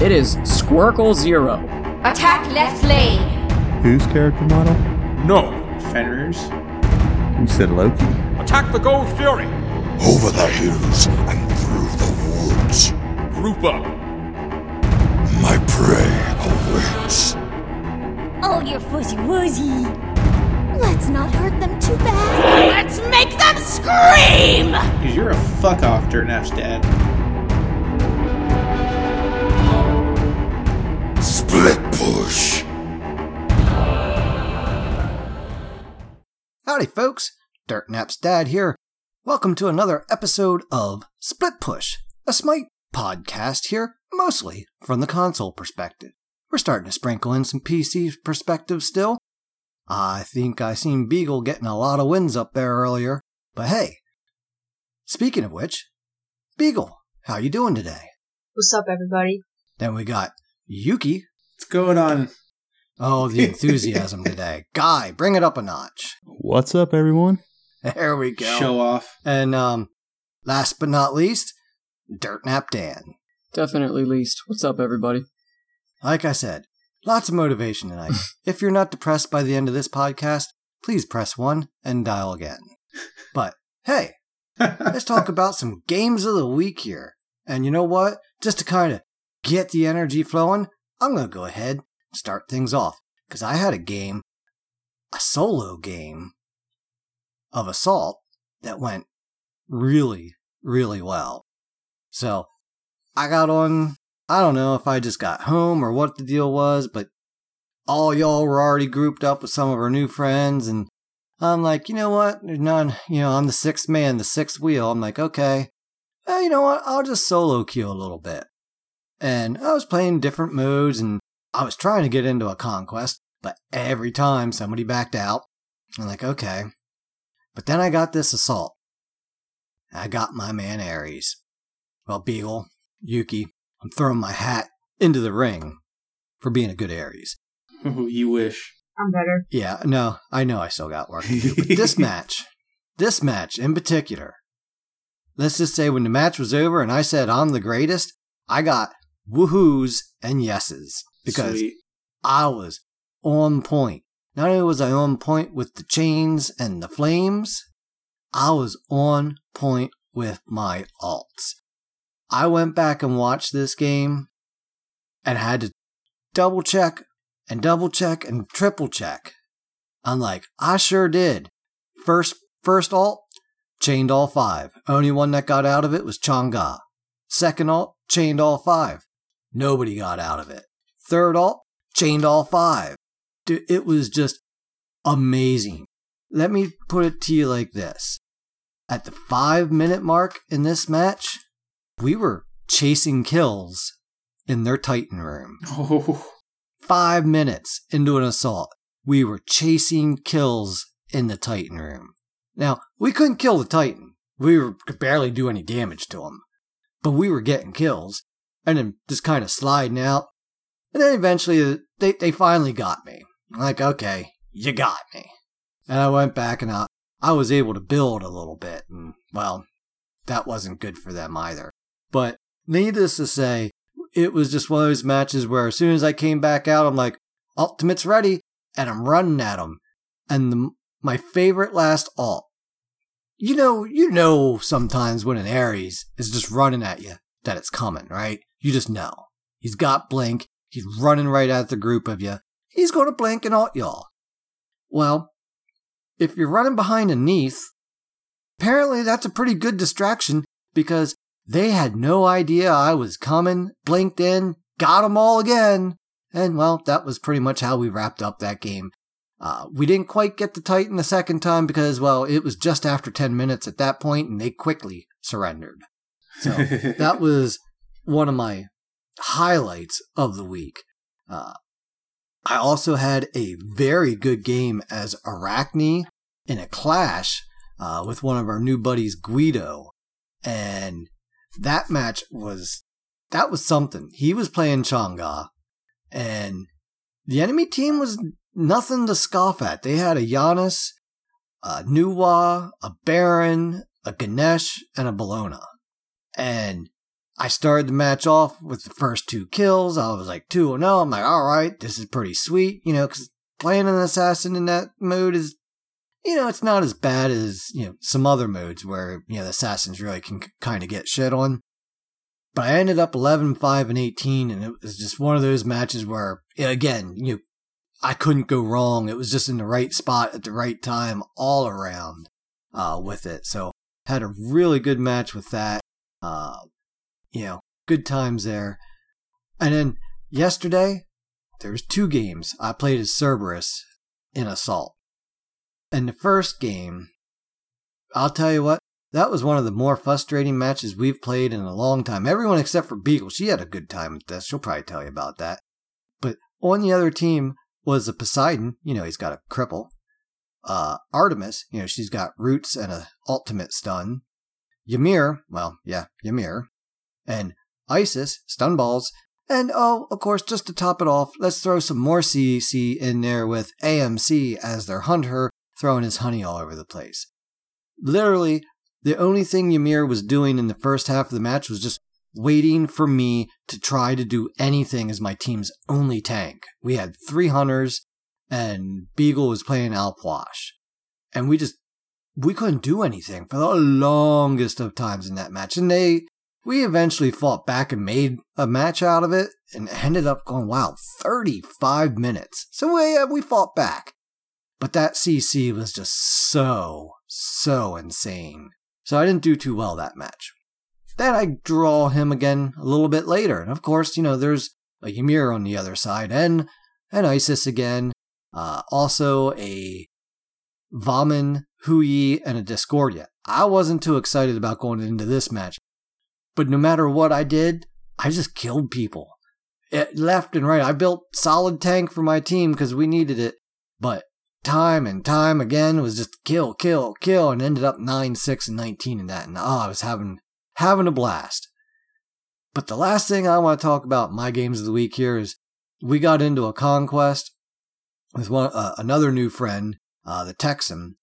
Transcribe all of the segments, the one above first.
It is Squircle Zero. Attack left lane. Whose character model? No, Fenrir's. You said Loki. Attack the Gold Fury. Over the hills and through the woods, Group up. my prey awaits. Oh, you're fuzzy wuzzy. Let's not hurt them too bad. Let's make them scream! Because you're a fuck off, Dirt Nap's dad. Push. Howdy, folks. Dirt Nap's dad here. Welcome to another episode of Split Push, a Smite podcast here, mostly from the console perspective. We're starting to sprinkle in some PC perspective still. I think I seen Beagle getting a lot of wins up there earlier, but hey, speaking of which, Beagle, how you doing today? What's up, everybody? Then we got Yuki. What's going on? Oh, the enthusiasm today. Guy, bring it up a notch. What's up, everyone? There we go. Show off. And um, last but not least, Dirt Nap Dan. Definitely least. What's up, everybody? Like I said, lots of motivation tonight. if you're not depressed by the end of this podcast, please press one and dial again. But hey, let's talk about some games of the week here. And you know what? Just to kind of get the energy flowing, I'm going to go ahead and start things off. Because I had a game, a solo game of Assault that went really, really well. So I got on, I don't know if I just got home or what the deal was, but all y'all were already grouped up with some of our new friends. And I'm like, you know what? None, you know, I'm the sixth man, the sixth wheel. I'm like, okay, well, you know what? I'll just solo queue a little bit. And I was playing different modes and I was trying to get into a conquest, but every time somebody backed out, I'm like, okay. But then I got this assault. I got my man Ares. Well, Beagle, Yuki, I'm throwing my hat into the ring for being a good Ares. you wish. I'm better. Yeah, no, I know I still got work to do. But this match, this match in particular, let's just say when the match was over and I said I'm the greatest, I got woohoos and yeses because Sweet. I was on point. Not only was I on point with the chains and the flames, I was on point with my alts. I went back and watched this game and had to double check and double check and triple check. I'm like, I sure did. First first alt, chained all five. Only one that got out of it was Chang'e. Second alt, chained all five. Nobody got out of it. Third alt, chained all five. Dude, it was just amazing. Let me put it to you like this. At the five minute mark in this match, we were chasing kills in their Titan room. Oh, Five minutes into an assault, we were chasing kills in the Titan room. Now, we couldn't kill the Titan. We were, could barely do any damage to him. But we were getting kills, and then just kind of sliding out. And then eventually, uh, they, they finally got me. I'm like, okay, you got me. And I went back and I, I was able to build a little bit, and well, that wasn't good for them either. But needless to say, it was just one of those matches where as soon as I came back out, I'm like, ultimate's ready, and I'm running at them. And the, my favorite last alt, you know, you know sometimes when an Ares is just running at you that it's coming, right? You just know. He's got blink. He's running right at the group of you. He's going to blink and alt y'all. Well, if you're running behind a Neith, apparently that's a pretty good distraction because they had no idea I was coming, blinked in, got 'em all again. And well, that was pretty much how we wrapped up that game. Uh, we didn't quite get the Titan the second time because, well, it was just after 10 minutes at that point and they quickly surrendered. So that was one of my highlights of the week. Uh, I also had a very good game as Arachne in a clash uh, with one of our new buddies, Guido. And that match was, that was something. He was playing Chang'e and the enemy team was nothing to scoff at. They had a Janus, a Nuwa, a Baron, a Ganesh, and a Bellona. And I started the match off with the first two kills. I was like 2 0. I'm like, all right, this is pretty sweet, you know, because playing an assassin in that mode is, you know, it's not as bad as, you know, some other modes where, you know, the assassins really can kind of get shit on. But I ended up 11, 5, and 18, and it was just one of those matches where, again, you know, I couldn't go wrong. It was just in the right spot at the right time all around uh, with it. So had a really good match with that. Uh, you know, good times there. And then yesterday, there was two games. I played as Cerberus in Assault. And the first game, I'll tell you what, that was one of the more frustrating matches we've played in a long time. Everyone except for Beagle, she had a good time with this. She'll probably tell you about that. But on the other team was a Poseidon. You know, he's got a cripple. Uh, Artemis, you know, she's got roots and a ultimate stun. Ymir, well, yeah, Ymir and Isis, stun balls, and oh, of course, just to top it off, let's throw some more CEC in there with AMC as their hunter, throwing his honey all over the place. Literally, the only thing Ymir was doing in the first half of the match was just waiting for me to try to do anything as my team's only tank. We had three hunters, and Beagle was playing Alpwash. And we just, we couldn't do anything for the longest of times in that match. And they, we eventually fought back and made a match out of it and ended up going, wow, 35 minutes. So we, uh, we fought back. But that CC was just so, so insane. So I didn't do too well that match. Then I draw him again a little bit later. And of course, you know, there's a Ymir on the other side and an Isis again. Uh, also a Vaman, Hou Yi, and a Discordia. I wasn't too excited about going into this match. But no matter what I did, I just killed people. It, left and right. I built solid tank for my team because we needed it. But time and time again was just kill, kill, kill, and ended up 9, 6, and 19 in that. And oh, I was having having a blast. But the last thing I want to talk about my games of the week here is we got into a conquest with one uh, another new friend, uh, the Texan,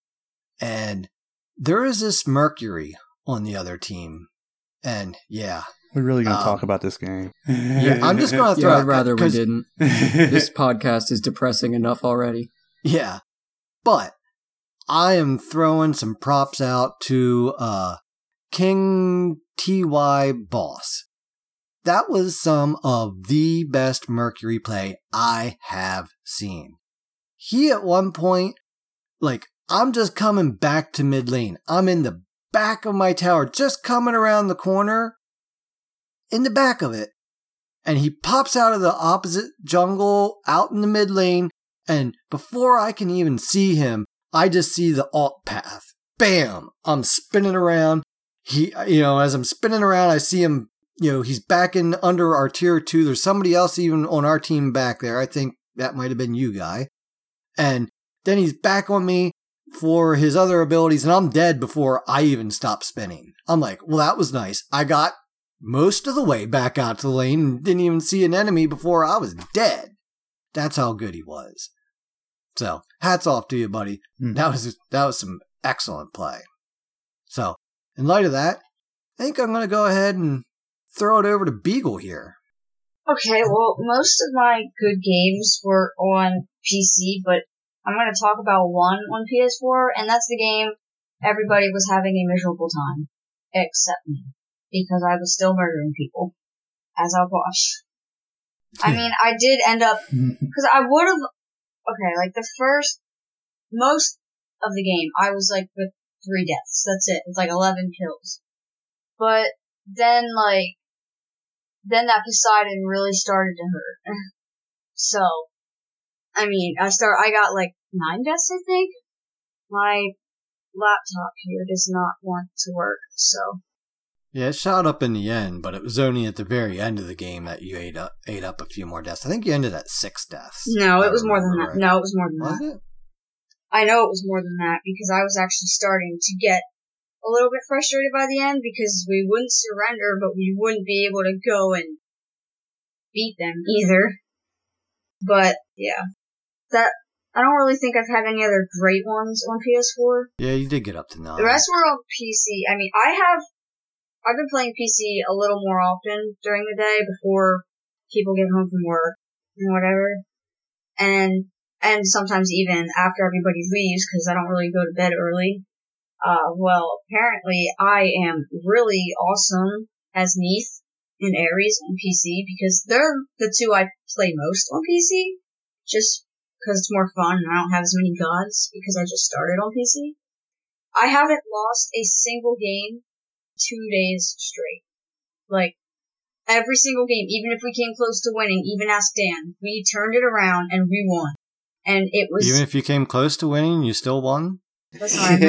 and there is this Mercury on the other team, and yeah, We're really going to Um, talk about this game. yeah, I'm just gonna throw. Yeah, out- I'd rather we didn't. This podcast is depressing enough already. Yeah. But I am throwing some props out to uh King TY Boss. That was some of the best Mercury play I have seen. He at one point, like, I'm just coming back to mid lane. I'm in the back of my tower, just coming around the corner, in the back of it. And he pops out of the opposite jungle out in the mid lane and before I can even see him, I just see the alt path. Bam! I'm spinning around. He, you know, as I'm spinning around, I see him. You know, he's back in under our tier two. There's somebody else even on our team back there. I think that might have been you, guy. And then he's back on me for his other abilities, and I'm dead before I even stop spinning. I'm like, well, that was nice. I got most of the way back out to the lane and didn't even see an enemy before I was dead. That's how good he was. So, hats off to you, buddy. Hmm. That was that was some excellent play. So, in light of that, I think I'm going to go ahead and throw it over to Beagle here. Okay, well, most of my good games were on PC, but I'm going to talk about one on PS4, and that's the game everybody was having a miserable time, except me, because I was still murdering people, as I was. I mean, I did end up, because I would have, okay, like the first, most of the game, I was like with three deaths, that's it, with like 11 kills. But then, like, then that Poseidon really started to hurt. so, I mean, I start, I got like nine deaths, I think. My laptop here does not want to work, so. Yeah, it shot up in the end, but it was only at the very end of the game that you ate up, ate up a few more deaths. I think you ended at six deaths. No, it was more than that. right. No, it was more than Was that. it? I know it was more than that because I was actually starting to get a little bit frustrated by the end because we wouldn't surrender, but we wouldn't be able to go and beat them either. But yeah, that I don't really think I've had any other great ones on PS4. Yeah, you did get up to nine. The rest were on PC. I mean, I have I've been playing PC a little more often during the day before people get home from work and whatever, and and sometimes even after everybody leaves because I don't really go to bed early. Uh, well, apparently I am really awesome as Neith and Ares on PC because they're the two I play most on PC, just because it's more fun and I don't have as many gods because I just started on PC. I haven't lost a single game two days straight. Like, every single game, even if we came close to winning, even ask Dan, we turned it around and we won. And it was. Even if you came close to winning, you still won? That's not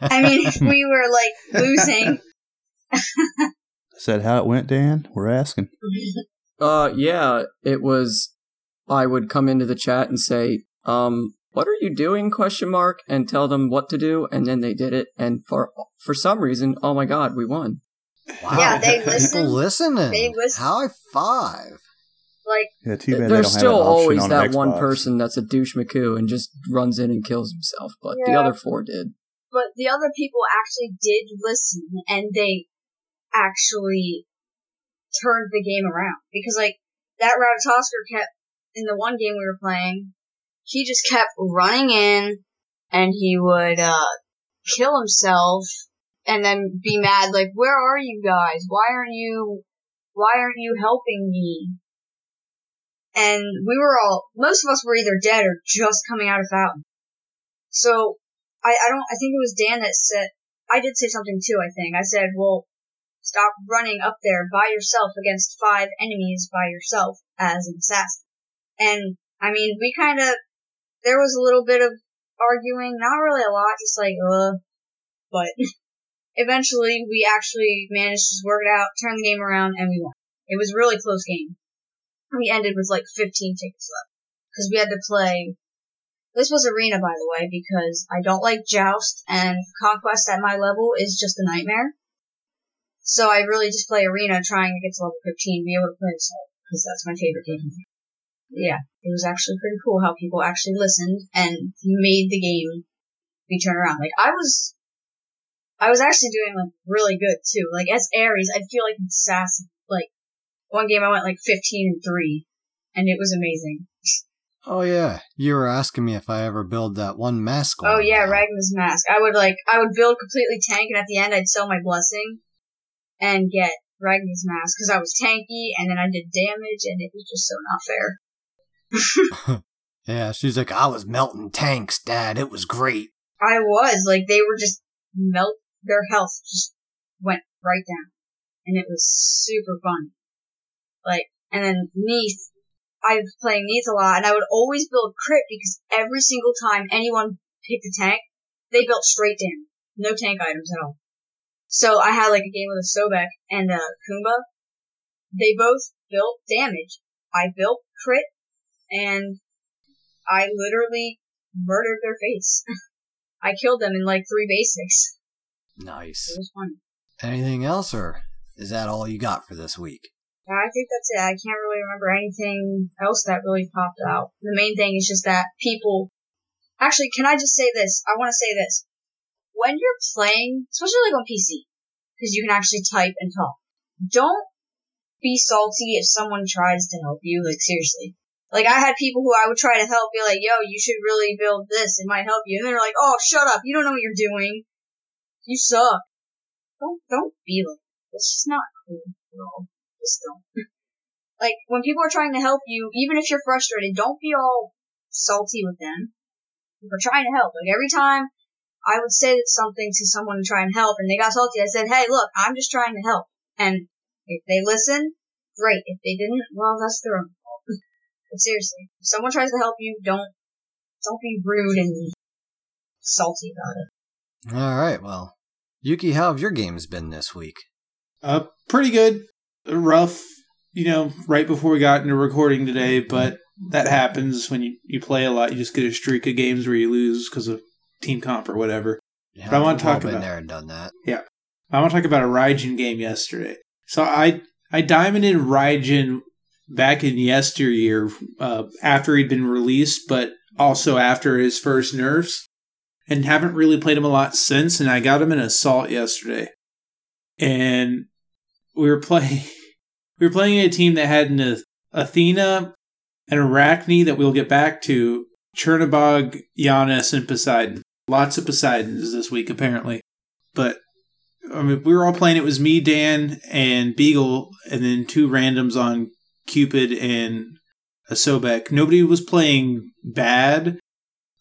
I mean, we were like losing. Is that how it went, Dan? We're asking. Uh, yeah, it was. I would come into the chat and say, um, "What are you doing?" Question mark, and tell them what to do, and then they did it. And for for some reason, oh my god, we won. Wow. Yeah, they People listening. They listen. High five. Like, Yeah, too bad There's still have an option always on that one person that's a douche McCoo and just runs in and kills himself, but the other four did. but the other people actually did listen and they actually turned the game around because like that Ratatoskr kept in the one game we were playing, he just kept running in and he would uh kill himself and then be mad like where are you guys? Why aren't you why aren't you helping me? And we were all most of us were either dead or just coming out of fountain. So I, I don't, I think it was Dan that said, I did say something too, I think. I said, well, stop running up there by yourself against five enemies by yourself as an assassin. And, I mean, we kind of, there was a little bit of arguing, not really a lot, just like, uh, but eventually we actually managed to work it out, turn the game around, and we won. It was a really close game. We ended with like 15 tickets left. Cause we had to play this was arena, by the way, because I don't like joust, and conquest at my level is just a nightmare. So I really just play arena, trying to get to level 15, be able to play assault, because that's my favorite game. Yeah, it was actually pretty cool how people actually listened and made the game be turned around. Like I was, I was actually doing like really good too. Like as Ares, I feel like assassin. Like one game I went like 15 and three, and it was amazing. Oh yeah, you were asking me if I ever build that one mask. Oh one yeah, now. Rangda's mask. I would like I would build completely tank, and at the end I'd sell my blessing and get Rangda's mask because I was tanky, and then I did damage, and it was just so not fair. Yeah, she's like, I was melting tanks, Dad. It was great. I was like they were just melt their health just went right down, and it was super fun. Like and then Neith, I was playing Neith a lot, and I would always build crit because every single time anyone picked a tank, they built straight damage, no tank items at all. So I had like a game with a Sobek and a Kumba. They both built damage. I built crit, and I literally murdered their face. I killed them in like three basics. Nice. It was fun. Anything else, or is that all you got for this week? I think that's it. I can't really remember anything else that really popped out. The main thing is just that people. Actually, can I just say this? I want to say this. When you're playing, especially like on PC, because you can actually type and talk, don't be salty if someone tries to help you. Like seriously. Like I had people who I would try to help be like, yo, you should really build this. It might help you. And they're like, oh, shut up. You don't know what you're doing. You suck. Don't, don't be like, it's just not cool at all. Just don't. like, when people are trying to help you, even if you're frustrated, don't be all salty with them. For trying to help. Like every time I would say something to someone to try and help and they got salty, I said, hey, look, I'm just trying to help. And if they listen, great. If they didn't, well, that's their own seriously, if someone tries to help you, don't, don't be rude and salty about it. All right, well, Yuki, how have your games been this week? Uh, pretty good. Rough, you know, right before we got into recording today, but that happens when you, you play a lot. You just get a streak of games where you lose because of team comp or whatever. Yeah, But I wanna talk been about- there and done that. Yeah, I want to talk about a Raijin game yesterday. So I I diamonded Raijin back in yesteryear uh, after he'd been released, but also after his first nerfs, and haven't really played him a lot since. And I got him in Assault yesterday. and we were playing. We were playing a team that had an Athena, an Arachne that we'll get back to, Chernobog, Janus, and Poseidon. Lots of Poseidons this week, apparently. But I mean, we were all playing. It was me, Dan, and Beagle, and then two randoms on Cupid and a Sobek. Nobody was playing bad,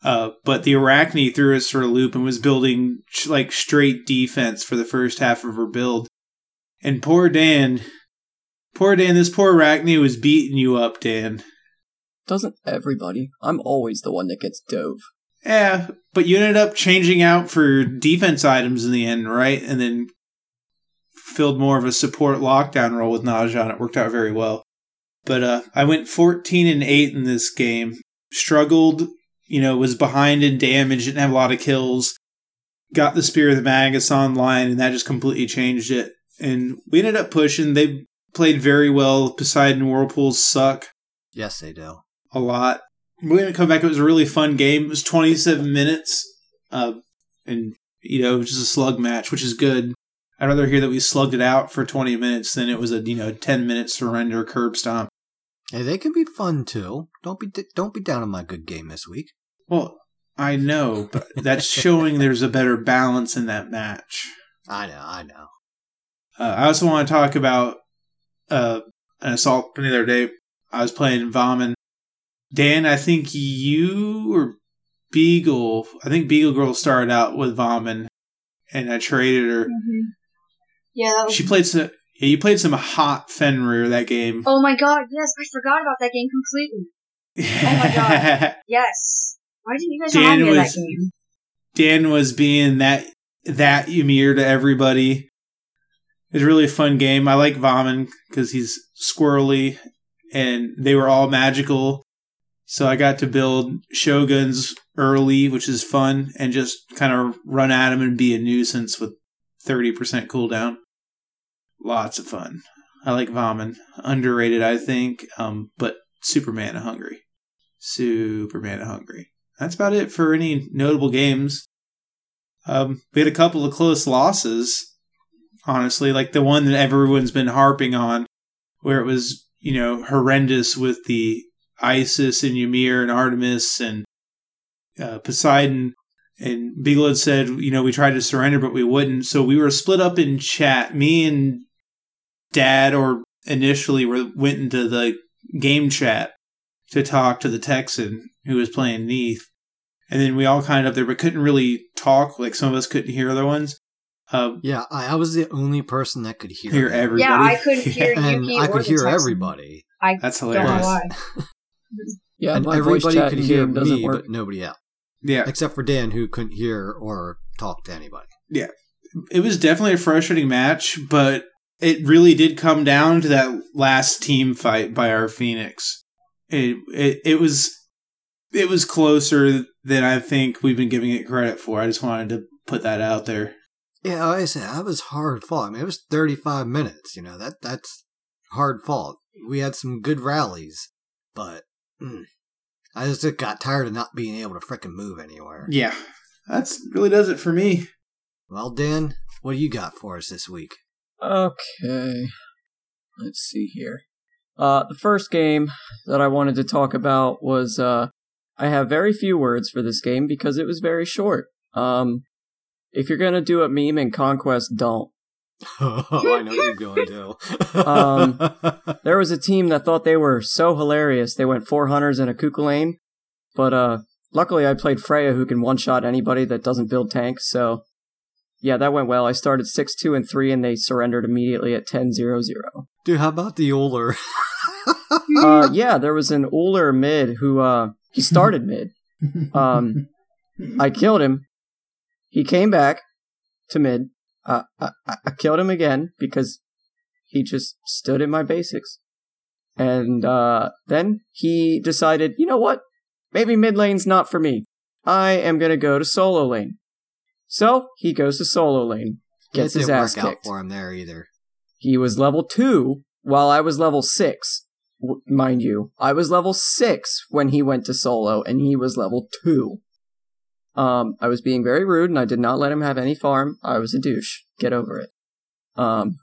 uh, but the Arachne threw us for a loop and was building like straight defense for the first half of her build. And poor Dan, poor Dan, this poor Arachne was beating you up, Dan. Doesn't everybody? I'm always the one that gets dove. Yeah, but you ended up changing out for defense items in the end, right? And then filled more of a support lockdown role with Naja, and it worked out very well. But uh, I went 14 and 8 in this game. Struggled, you know, was behind in damage, didn't have a lot of kills. Got the Spear of the Magus online, and that just completely changed it. And we ended up pushing. They played very well. Poseidon Whirlpools suck Yes, they do. a lot. We're gonna come back. It was a really fun game. It was 27 minutes, uh, and you know, just a slug match, which is good. I'd rather hear that we slugged it out for 20 minutes than it was a you know 10 minute surrender curb stomp. Hey, they can be fun too. Don't be don't be down on my good game this week. Well, I know, but that's showing there's a better balance in that match. I know, I know. Uh, I also want to talk about uh, an assault from the other day. I was playing Vomit. Dan, I think you or Beagle, I think Beagle Girl started out with Vomit, and I traded her. Mm-hmm. Yeah, that was. She played some. Yeah, you played some hot Fenrir that game. Oh my god, yes, I forgot about that game completely. Oh my god. Yes. Why didn't you guys Dan remind me of that game? Dan was being that that Ymir to everybody. It was really a fun game. I like Vomit because he's squirrely, and they were all magical. So I got to build shoguns early, which is fun, and just kind of run at him and be a nuisance with thirty percent cooldown. Lots of fun. I like Vomit. Underrated, I think, um, but Superman hungry. Superman hungry. That's about it for any notable games. Um, we had a couple of close losses, honestly, like the one that everyone's been harping on, where it was, you know, horrendous with the Isis and Ymir and Artemis and uh, Poseidon. And had said, you know, we tried to surrender, but we wouldn't. So we were split up in chat. Me and Dad, or initially, were went into the game chat to talk to the Texan who was playing Neith. And then we all kind of up there, but couldn't really talk. Like some of us couldn't hear other ones. Uh, Yeah, I, I was the only person that could hear. hear them. everybody. Yeah, I couldn't hear and Yuki I could hear Texan. everybody. I That's don't hilarious. Yeah, and my voice everybody chat could hear me, work. but nobody else, Yeah, except for Dan, who couldn't hear or talk to anybody. Yeah, it was definitely a frustrating match, but it really did come down to that last team fight by our Phoenix. It it, it was it was closer than I think we've been giving it credit for. I just wanted to put that out there. Yeah, like I said, that was hard fought. I mean, it was 35 minutes. You know that that's hard fought. We had some good rallies, but mm, I just got tired of not being able to frickin' move anywhere. Yeah, that's really does it for me. Well, Dan, what do you got for us this week? Okay. Let's see here. Uh, the first game that I wanted to talk about was, uh, I have very few words for this game because it was very short. Um, if you're gonna do a meme in Conquest, don't. oh, I know you're going to. Um, There was a team that thought they were so hilarious they went four hunters and a Kukulkan, but uh, luckily I played Freya who can one shot anybody that doesn't build tanks. So yeah, that went well. I started six two and three, and they surrendered immediately at 10-0-0. Dude, how about the Ullr? Uh, yeah, there was an Ullr mid who uh he started mid. Um, I killed him. He came back to mid. Uh, I, I I killed him again because he just stood in my basics. And uh, then he decided, you know what? Maybe mid lane's not for me. I am gonna go to solo lane. So he goes to solo lane, gets his ass kicked. for him there either. He was level two while I was level six. W- mind you, I was level six when he went to solo, and he was level two. Um, I was being very rude, and I did not let him have any farm. I was a douche. Get over it. Um,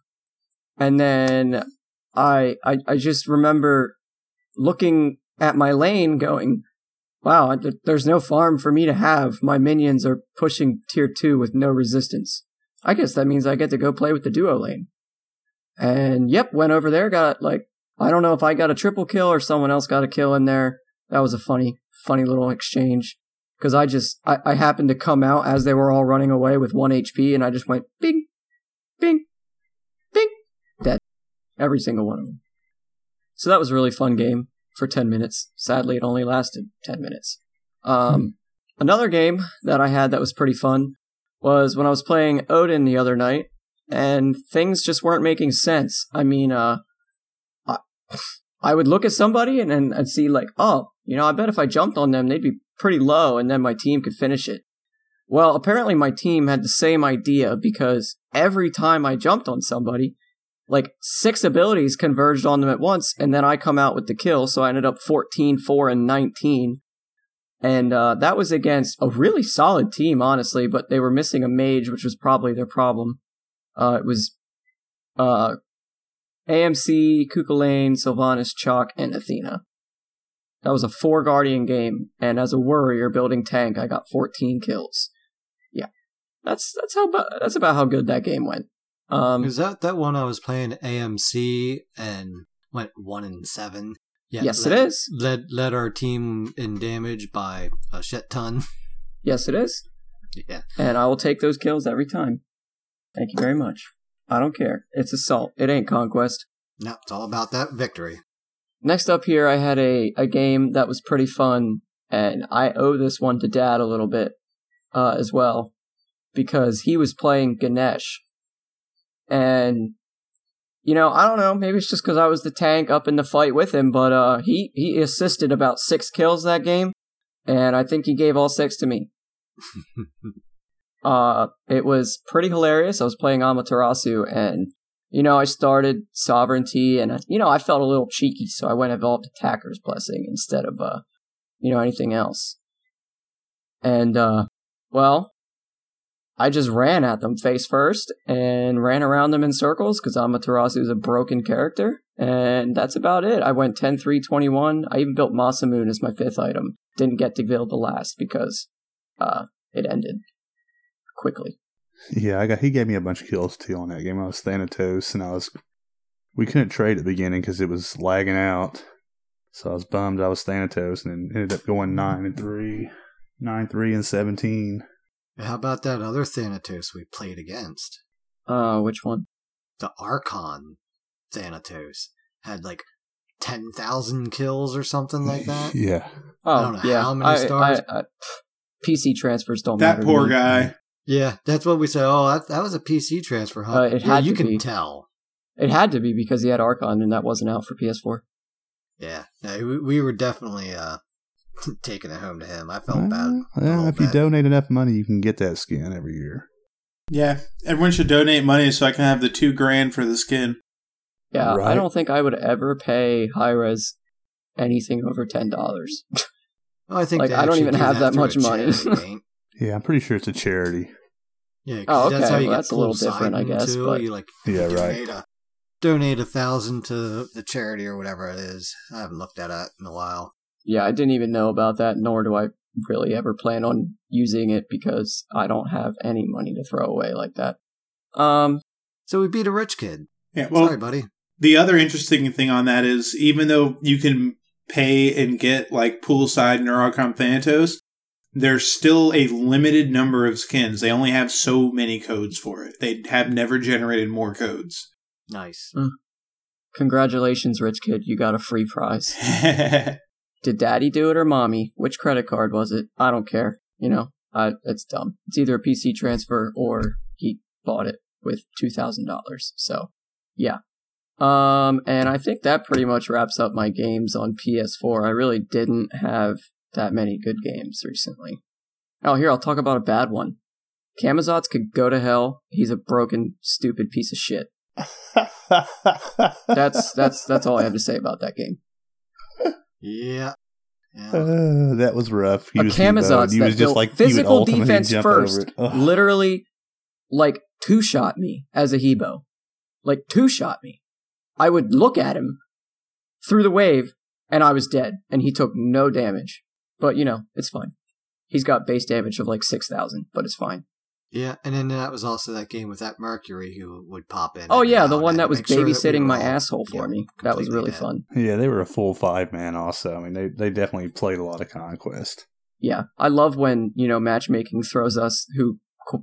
and then I, I I just remember looking at my lane, going, "Wow, there's no farm for me to have. My minions are pushing tier two with no resistance. I guess that means I get to go play with the duo lane." And yep, went over there, got like I don't know if I got a triple kill or someone else got a kill in there. That was a funny, funny little exchange. Because I just, I, I happened to come out as they were all running away with one HP, and I just went bing, bing, bing, dead. Every single one of them. So that was a really fun game for 10 minutes. Sadly, it only lasted 10 minutes. Um, another game that I had that was pretty fun was when I was playing Odin the other night, and things just weren't making sense. I mean, uh, I, I would look at somebody and then I'd see like, oh, you know, I bet if I jumped on them, they'd be pretty low and then my team could finish it. Well, apparently my team had the same idea because every time I jumped on somebody, like six abilities converged on them at once and then I come out with the kill. So I ended up 14, 4, and 19. And uh, that was against a really solid team, honestly, but they were missing a mage, which was probably their problem. Uh, it was uh, AMC, Kukulkan, Sylvanus, Chaac, and Athena. That was a four guardian game, and as a warrior building tank, I got 14 kills. Yeah, that's that's how that's about how good that game went. Um, Is that that one I was playing AMC and went one in seven? Yeah, Yes, led, it is. Led led our team in damage by a shit ton. yes, it is, yeah, and I will take those kills every time. Thank you very much. I don't care. It's assault. It ain't conquest. no, it's all about that victory. Next up here, I had a, a game that was pretty fun, and I owe this one to Dad a little bit uh, as well, because he was playing Ganesh. And, you know, I don't know, maybe it's just because I was the tank up in the fight with him, but uh, he, he assisted about six kills that game, and I think he gave all six to me. uh, it was pretty hilarious. I was playing Amaterasu, and you know, I started sovereignty and, uh, you know, I felt a little cheeky, so I went and evolved attacker's blessing instead of, uh, you know, anything else. And, uh, well, I just ran at them face first and ran around them in circles because Amaterasu is a broken character. And that's about it. I went 10 3 21. I even built Masamune as my fifth item. Didn't get to build the last because, uh, it ended quickly. Yeah, I got. He gave me a bunch of kills too on that game. I was Thanatos, and I was. We couldn't trade at the beginning because it was lagging out, so I was bummed. I was Thanatos, and then ended up going nine and three, nine three and seventeen. How about that other Thanatos we played against? Uh, which one? The Archon Thanatos had like ten thousand kills or something like that. Yeah, Oh, I don't know yeah. how many I- stars. I- I- PC transfers don't That matter. to poor me. guy. Yeah, that's what we said. Oh, that, that was a PC transfer, huh? Uh, it yeah, had you to can be. tell. It had to be because he had Archon and that wasn't out for PS4. Yeah, yeah we, we were definitely uh taking it home to him. I felt bad. Well, a yeah, little if you donate enough money, you can get that skin every year. Yeah, everyone should donate money so I can have the two grand for the skin. Yeah, I don't think I would ever pay high res anything over ten dollars. Well, I think like, I don't even do have that through much money. Yeah, I'm pretty sure it's a charity. Yeah, Oh, that's okay, how you well, get that's a little different, I guess, Too. but- You like Yeah, donate right. A, donate a thousand to the charity or whatever it is. I haven't looked at it in a while. Yeah, I didn't even know about that, nor do I really ever plan on using it because I don't have any money to throw away like that. Um, So we beat a rich kid. Yeah, well, Sorry, buddy. the other interesting thing on that is even though you can pay and get like poolside Neurocom Thanatos, there's still a limited number of skins. They only have so many codes for it. They have never generated more codes. Nice. congratulations, rich kid, you got a free prize. Did daddy do it or mommy? Which credit card was it? I don't care. You know, I, it's dumb. It's either a PC transfer or he bought it with $2,000. So, yeah. Um, and I think that pretty much wraps up my games on PS4. I really didn't have that many good games recently. Oh, here, I'll talk about a bad one. Camazotz could go to hell. He's a broken, stupid piece of shit. That's, that's, that's all I have to say about that game. Yeah. Yeah. Uh, that was rough. He a was Camazotz He that was just built like physical defense first, over it. Ugh. literally like two shot me as a He Bo. like two shot me. I would look at him through the wave and I was dead and he took no damage. But you know, it's fine. He's got base damage of like 6,000, but it's fine. Yeah, and then that was also that game with that Mercury who would pop in. Oh yeah, the one that was make sure that we babysitting my asshole for yeah, me. That was really dead. fun. Yeah, they were a full five man. Also, I mean, they they definitely played a lot of conquest. Yeah, I love when you know matchmaking throws us who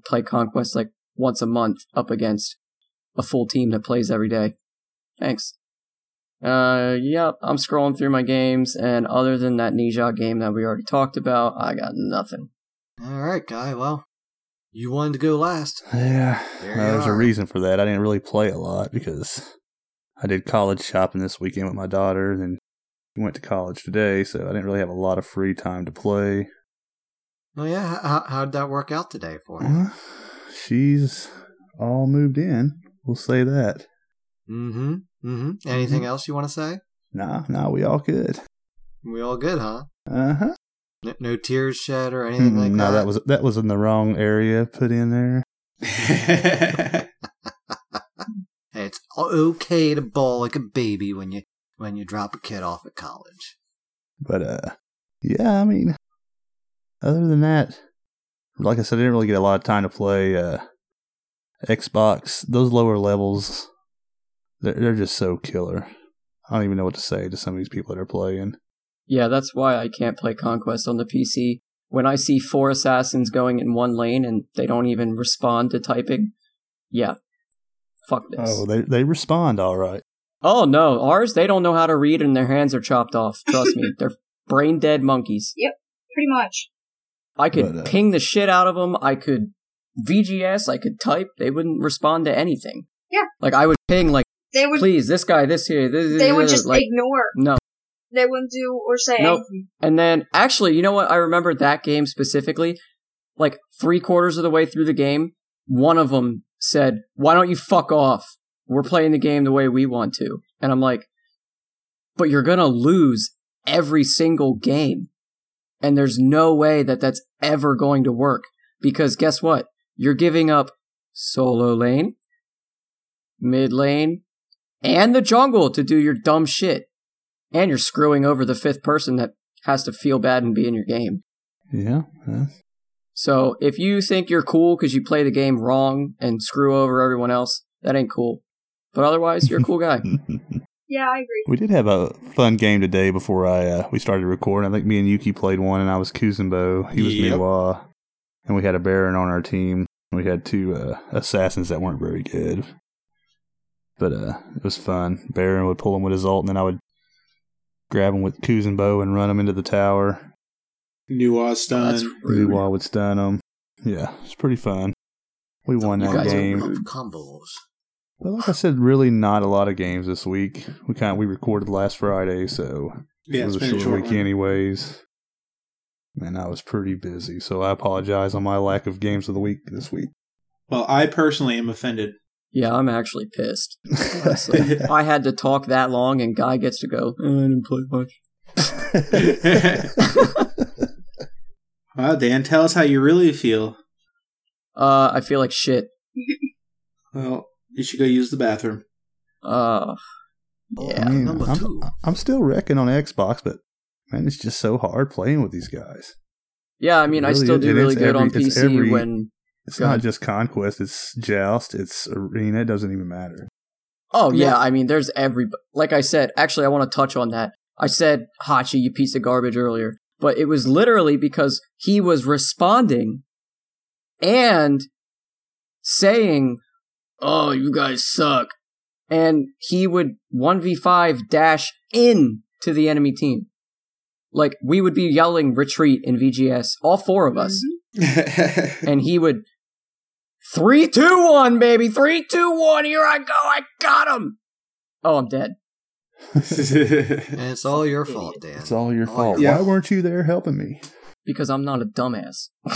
play Conquest like once a month up against a full team that plays every day. Thanks. Uh, yep, I'm scrolling through my games, and other than that Ninja game that we already talked about, I got nothing. All right, guy. Well, you wanted to go last. Yeah, There well, you there's a reason for that. I didn't really play a lot because I did college shopping this weekend with my daughter, and then we went to college today, so I didn't really have a lot of free time to play. Oh yeah, how how'd that work out today for you? She's all moved in. We'll say that. Mm-hmm. Mm-hmm. Anything else you want to say? Nah, nah, we all good. We all good, huh? Uh huh. No, no tears shed or anything like no, that. No, that was that was in the wrong area put in there. It's okay to bawl like a baby when you when you drop a kid off at college. But uh, yeah, I mean, other than that, like I said, I didn't really get a lot of time to play uh, Xbox. Those lower levels, they're they're just so killer. I don't even know what to say to some of these people that are playing. Yeah, that's why I can't play Conquest on the PC. When I see four assassins going in one lane and they don't even respond to typing, yeah, fuck this. Oh, they they respond all right. Oh no, ours they don't know how to read and their hands are chopped off. Trust me, they're brain dead monkeys. Yep, pretty much. I could But, uh, ping the shit out of them. I could VGS. I could type. They wouldn't respond to anything. Yeah. Like I would ping like, They would please, this guy, this here, this. they would just like ignore. no. They wouldn't do or say Nope. anything. And then actually, you know what? I remember that game specifically. Like three quarters of the way through the game, one of them said, "Why don't you fuck off? We're playing the game the way we want to." And I'm like, "But you're gonna lose every single game, and there's no way that that's ever going to work because guess what? You're giving up solo lane, mid lane, and the jungle to do your dumb shit." And you're screwing over the fifth person that has to feel bad and be in your game. Yeah, that's- So if you think you're cool because you play the game wrong and screw over everyone else, that ain't cool. But otherwise, you're a cool guy. Yeah, I agree. we did have a fun game today before I uh, we started recording. I think me and Yuki played one, and I was Kuzenbo. He was Yep. Nuwa, and we had a Baron on our team. We had two uh, assassins that weren't very good, but uh, it was fun. Baron would pull him with his ult, and then I would grab them with Kuzenbo and bow and run them into the tower. Nuwa's That's stun. rude. Nuwa would stun him. Yeah, it's pretty fun. We won You that guys game. rude. Combos. Well, like I said, really not a lot of games this week. We kind of we recorded last Friday, so Yeah, it was a been a short, short week one. anyways. And I was pretty busy, so I apologize on my lack of games of the week this week. Well, I personally am offended. Yeah, I'm actually pissed. Honestly. I had to talk that long, and Guy gets to go. "Eh, I didn't play much. Wow, Dan, tell us how you really feel. Uh, I feel like shit. Well, you should go use the bathroom. Uh, yeah. I mean, number I'm, two. I'm still wrecking on Xbox, but man, it's just so hard playing with these guys. Yeah, I mean, I still do really good on every- it's PC every- when. It's Go not ahead. just conquest; it's joust, it's arena. It doesn't even matter. Oh yeah, Yeah. I mean, there's every like I said. Actually, I want to touch on that. I said Hachi, you piece of garbage earlier, but it was literally because he was responding and saying, "Oh, you guys suck," and he would one v five dash in to the enemy team. Like we would be yelling retreat in VGS, all four of us, mm-hmm. and he would three, two, one, baby, three, two, one. Here I go. I got him. Oh, I'm dead. And it's all your fault, Dan. It's all your All fault. your Why fault. weren't you there helping me? because I'm not a dumbass.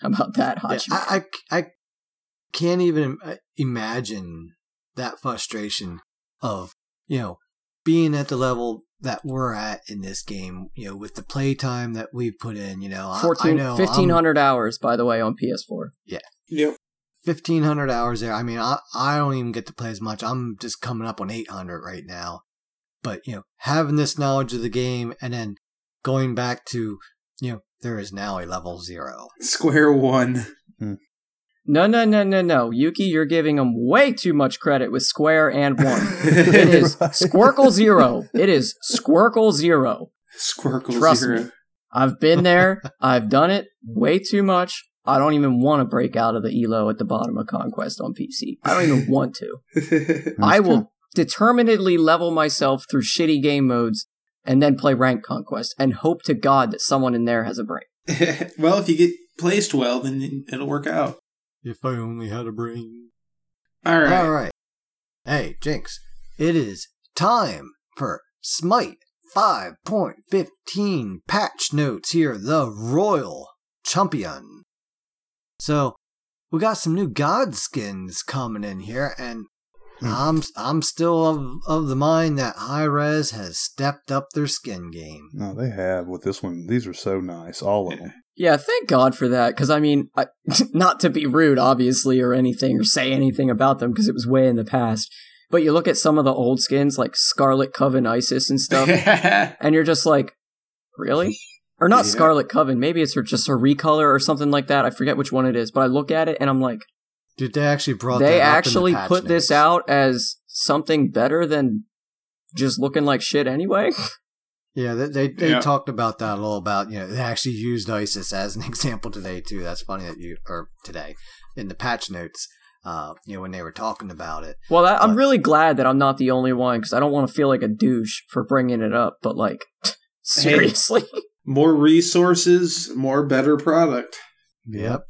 How about that, Yeah, I, I, I can't even uh, imagine that frustration of, you know, being at the level that we're at in this game, you know, with the playtime that we've put in, you know. I- I 14, know I'm- 1500 hours, by the way, on PS4. Yeah. yep. 1500 hours there. I mean, I, I don't even get to play as much. I'm just coming up on 800 right now. But, you know, having this knowledge of the game and then going back to, you know, there is now a level zero. Square one. Hmm. No, no, no, no, no. Yuki, you're giving them way too much credit with Square and one. It is Right. Squircle Zero. It is Squircle Zero. Squircle Trust zero. me. I've been there. I've done it way too much. I don't even want to break out of the elo at the bottom of Conquest on PC. I don't even want to. I will determinedly level myself through shitty game modes and then play rank Conquest and hope to God that someone in there has a brain. well, if you get placed well, then it'll work out. If I only had a brain. All right. All right. Hey, Jinx, it is time for Smite 5.15 patch notes here, the Royal Champion. So, we got some new god skins coming in here, and hmm. I'm I'm still of, of the mind that Hi-Rez has stepped up their skin game. No, they have with this one. These are so nice, all of them. Yeah, thank God for that. Because I mean, I, not to be rude, obviously, or anything, or say anything about them, because it was way in the past. But you look at some of the old skins, like Scarlet Coven Isis and stuff, and you're just like, really? Or not Yeah. Scarlet Coven. Maybe it's her, just her recolor or something like that. I forget which one it is. But I look at it and I'm like, Dude, they actually brought they that up in the actually patch put this out as something better than just looking like shit anyway. Yeah, they they, they Yeah. talked about that a little about you know they actually used Isis as an example today too. That's funny that you or today in the patch notes, uh, you know when they were talking about it. Well, that, I'm really glad that I'm not the only one because I don't want to feel like a douche for bringing it up. But like, seriously, more resources, more better product. Yep,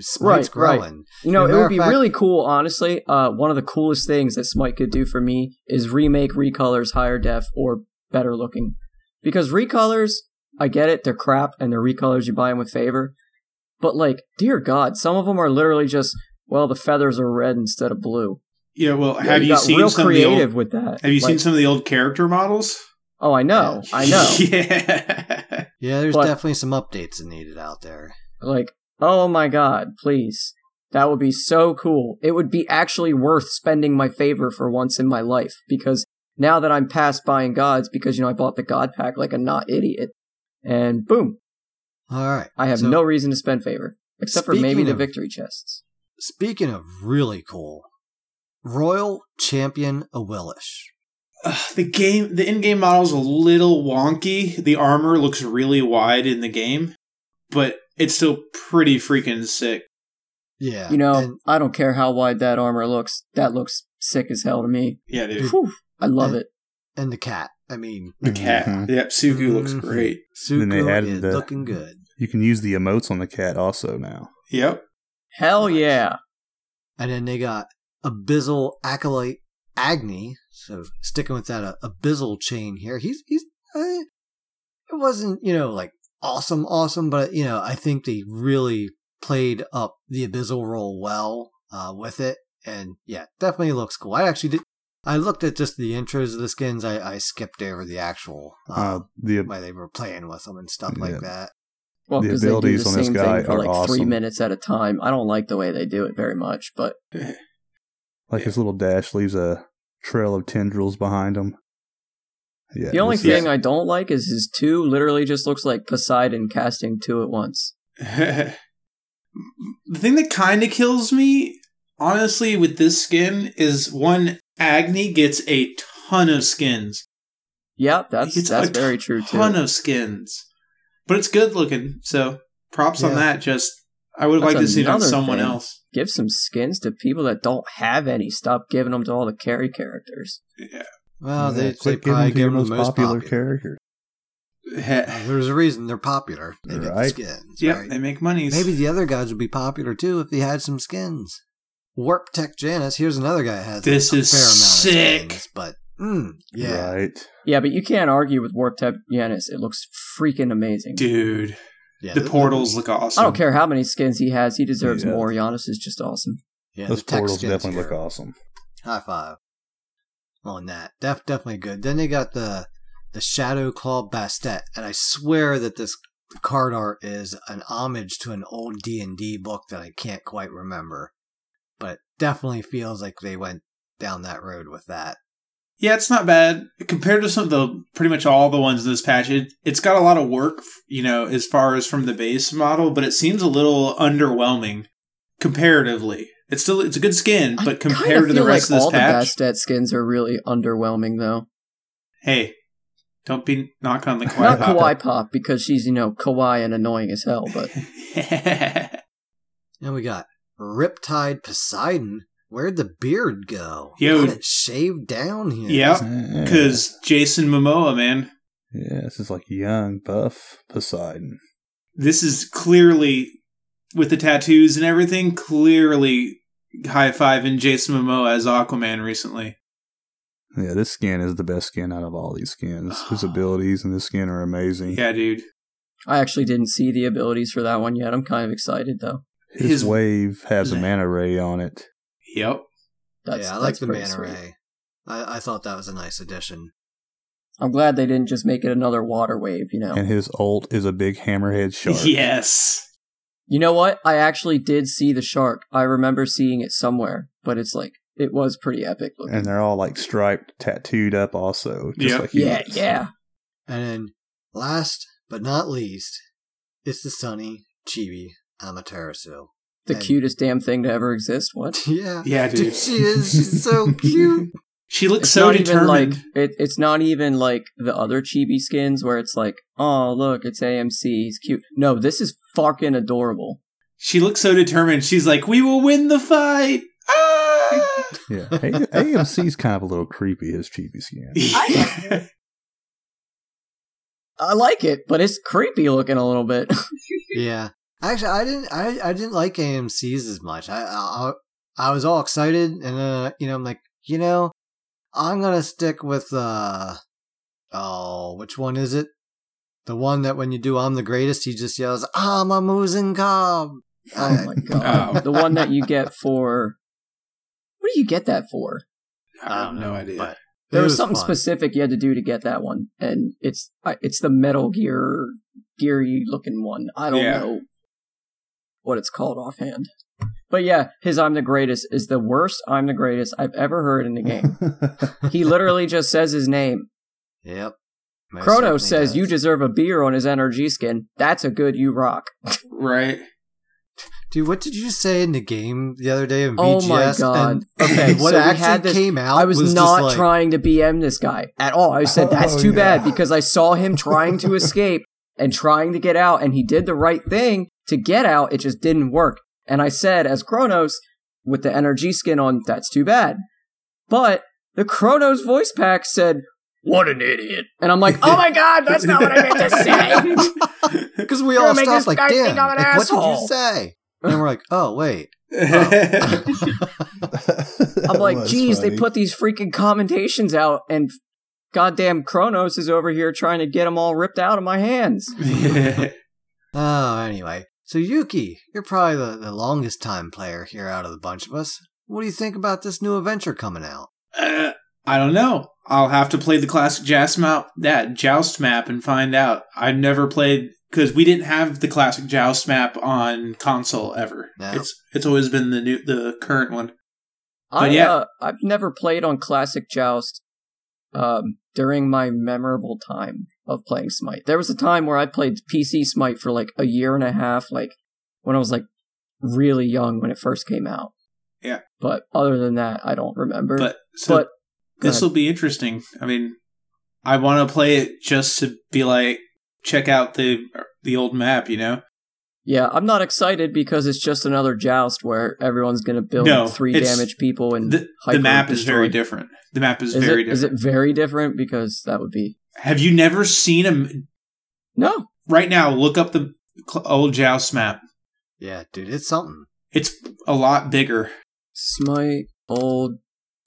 Smite's Right, right. growing. you know, it would be fact- really cool. Honestly, uh, one of the coolest things that Smite could do for me is remake recolors higher def or better looking. Because recolors, I get it, they're crap and they're recolors you buy them with favor. But like, dear God, some of them are literally just well, the feathers are red instead of blue. Yeah, well, Yeah, have you, seen real some of the creative old, with that? Have you seen some of the old character models? Oh, I know, I know. yeah. Yeah, there's But- definitely some updates that needed out there. Like, oh my god, please. That would be so cool. It would be actually worth spending my favor for once in my life because now that I'm past buying gods because you know I bought the god pack like a not idiot and boom, All right, I have so no reason to spend favor except for maybe the of- victory chests. Speaking of really cool, Royal Champion Awilix. Uh, the game, the in-game model's a little wonky. The armor looks really wide in the game, but it's still pretty freaking sick. Yeah, You know, and- I don't care how wide that armor looks. That looks sick as hell to me. Yeah, dude. Whew, I love And- it. and the cat. I mean, The cat. Mhm. Yep, Suku looks Mhm. great. Then they added is the- looking good. You can use the emotes on the cat also now. Yep. Hell Nice. yeah. And then they got Abyssal Acolyte Agni. So sticking with that uh, Abyssal chain here, he's he's uh, it wasn't you know like awesome awesome, but you know I think they really played up the Abyssal role well uh, with it, and yeah, definitely looks cool. I actually did. I looked at just the intros of the skins. I, I skipped over the actual uh, Uh, the why they were playing with them and stuff Yeah. like that. Well, The because they do the on this same guy thing for are like three minutes at a time. I don't like the way they do it very much, but like his little dash leaves a trail of tendrils behind him. Yeah. the only this is- thing I don't like is his two literally just looks like Poseidon casting two at once. the thing that kind of kills me, honestly, with this skin is one Agni gets a ton of skins. Yeah, that's gets that's a very true too. Ton of skins, but it's good looking. So props on that. Just I would That's like to see it on someone thing. else. Give some skins to people that don't have any. Stop giving them to all the carry characters. Yeah. Well, Yeah, they, they quit probably to your give them the most popular. character. Uh, There's a reason they're popular. They get the skins. Yep, right? they make money. Maybe the other guys would be popular too if they had some skins. Warp Tech Janus. Here's another guy that has This a is fair amount sick. of skins, but mm, yeah, Right. Yeah, but you can't argue with Warp Tech Janus. It looks freaking amazing. dude. Yeah. the portals look awesome. I don't care how many skins he has. He deserves Yeah. more. Janus is just awesome. Yeah, Those the portals definitely here. look awesome. High five on that. Def definitely good. Then they got the the Shadow Claw Bastet, and I swear that this card art is an homage to an old D and D book that I can't quite remember. but definitely feels like they went down that road with that. Yeah, it's not bad compared to some of the pretty much all the ones in this patch. It, it's got a lot of work, you know, as far as from the base model, but it seems a little underwhelming comparatively. It's still it's a good skin, but I kinda compared to the feel rest like of all this the patch, Bastet skins are really underwhelming, though. hey, don't be knocking on the kawaii Not pop. Kawaii Pop because she's you know kawaii and annoying as hell, but And we got Riptide Poseidon. Where'd the beard go? Yo. Got it shaved down here. yeah, Yeah. because Jason Momoa, man, Yeah, this is like young, buff Poseidon. this is clearly with the tattoos and everything. Clearly, high five fiving Jason Momoa as Aquaman recently. Yeah, this skin is the best skin out of all these skins. His abilities in this skin are amazing. Yeah, dude. I actually didn't see the abilities for that one yet. I'm kind of excited though. His, His- wave has a mana ray on it. Yep. That's, yeah, I like the pretty mana sweet. ray. I, I thought that was a nice addition. I'm glad they didn't just make it another water wave. You know. And his ult is a big hammerhead shark. Yes. You know what? I actually did see the shark. I remember seeing it somewhere, but it's like it was pretty epic looking. And they're all like striped, tattooed up also. Just Yep. like he yeah, is. yeah. And then, last but not least, it's the sunny Chibi Amaterasu. The And- cutest damn thing to ever exist. What? Yeah. Yeah, dude. she is. She's so cute. She looks It's so not determined. even like it, it's not even like the other chibi skins where it's like, oh look, it's AMC, he's cute. No, this is fucking adorable. She looks so determined. She's like, "We will win the fight." Ah! Yeah. A- AMC's kind of a little creepy, his chibi skin. I like it, but it's creepy looking a little bit. Yeah. Actually, I didn't. I, I didn't like AMC's as much. I, I I was all excited, and then uh, you know I'm like, you know, I'm gonna stick with uh oh, which one is it? The one that when you do I'm the greatest, he just yells, I'm a Muzen Cobb. oh my god. Oh. The one that you get for What do you get that for? I have um, no idea. But There it was, something fun. specific you had to do to get that one, and it's uh, it's the Metal Gear geary looking one. I don't Yeah. know what it's called offhand, but yeah, his "I'm the greatest" is the worst "I'm the greatest" I've ever heard in the game. he literally just says his name. Yep. Most Kronos certainly says you deserve a beer on his NRG skin. That's a good you rock. right? Dude, what did you say in the game the other day in Oh my God. And Okay, what so actually had this- came out I was, just not like, trying to BM this guy at all. I said oh, that's Oh, too yeah. bad because I saw him trying to escape and trying to get out, and he did the right thing to get out. It just didn't work. And I said, as Kronos with the energy skin on, that's too bad. But the Kronos voice pack said, "What an idiot!" And I'm like, "Oh my god, that's not what I meant to say." Because we You're all gonna stopped like, damn, think I'm an like, what did you say? And we're like, oh, wait. Oh. I'm like, geez, they put these freaking commentations out, and goddamn Kronos is over here trying to get them all ripped out of my hands. Oh, anyway. So, Yuki, you're probably the, the longest time player here out of the bunch of us. What do you think about this new adventure coming out? Uh, I don't know. I'll have to play the classic joust map, that joust map, and find out. I've never played because we didn't have the classic joust map on console ever. No. It's it's always been the new the current one. I, yeah. uh, I've never played on Classic Joust um, during my memorable time of playing Smite. There was a time where I played PC Smite for like a year and a half, like when I was like really young when it first came out. Yeah. But other than that, I don't remember. But so but this will be interesting. I mean, I want to play it just to be like check out the the old map. You know, Yeah, I'm not excited because it's just another joust where everyone's going to build No, three damage people and the, the hyper map is very different. The map is, Is very it, different. is it very different? Because that would be Have you never seen a? no. right now? Look up the old Joust map. Yeah, dude, it's something. It's a lot bigger. Smite old.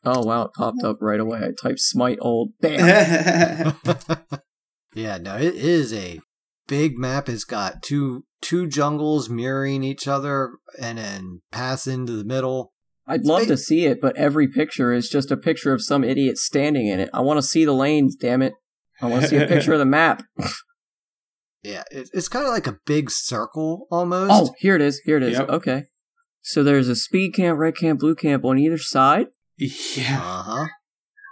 Oh wow, it popped up right away. I typed Smite old. Bam. yeah, no, it is a big map. It's got two two jungles mirroring each other and then pass into the middle. I'd love to see it, but every picture is just a picture of some idiot standing in it. I want to see the lanes. Damn it! I want to see a picture of the map. Yeah, it's kind of like a big circle almost. Oh, here it is. Here it is. Yep. Okay. So there's a speed camp, red camp, blue camp on either side. Yeah. Uh huh.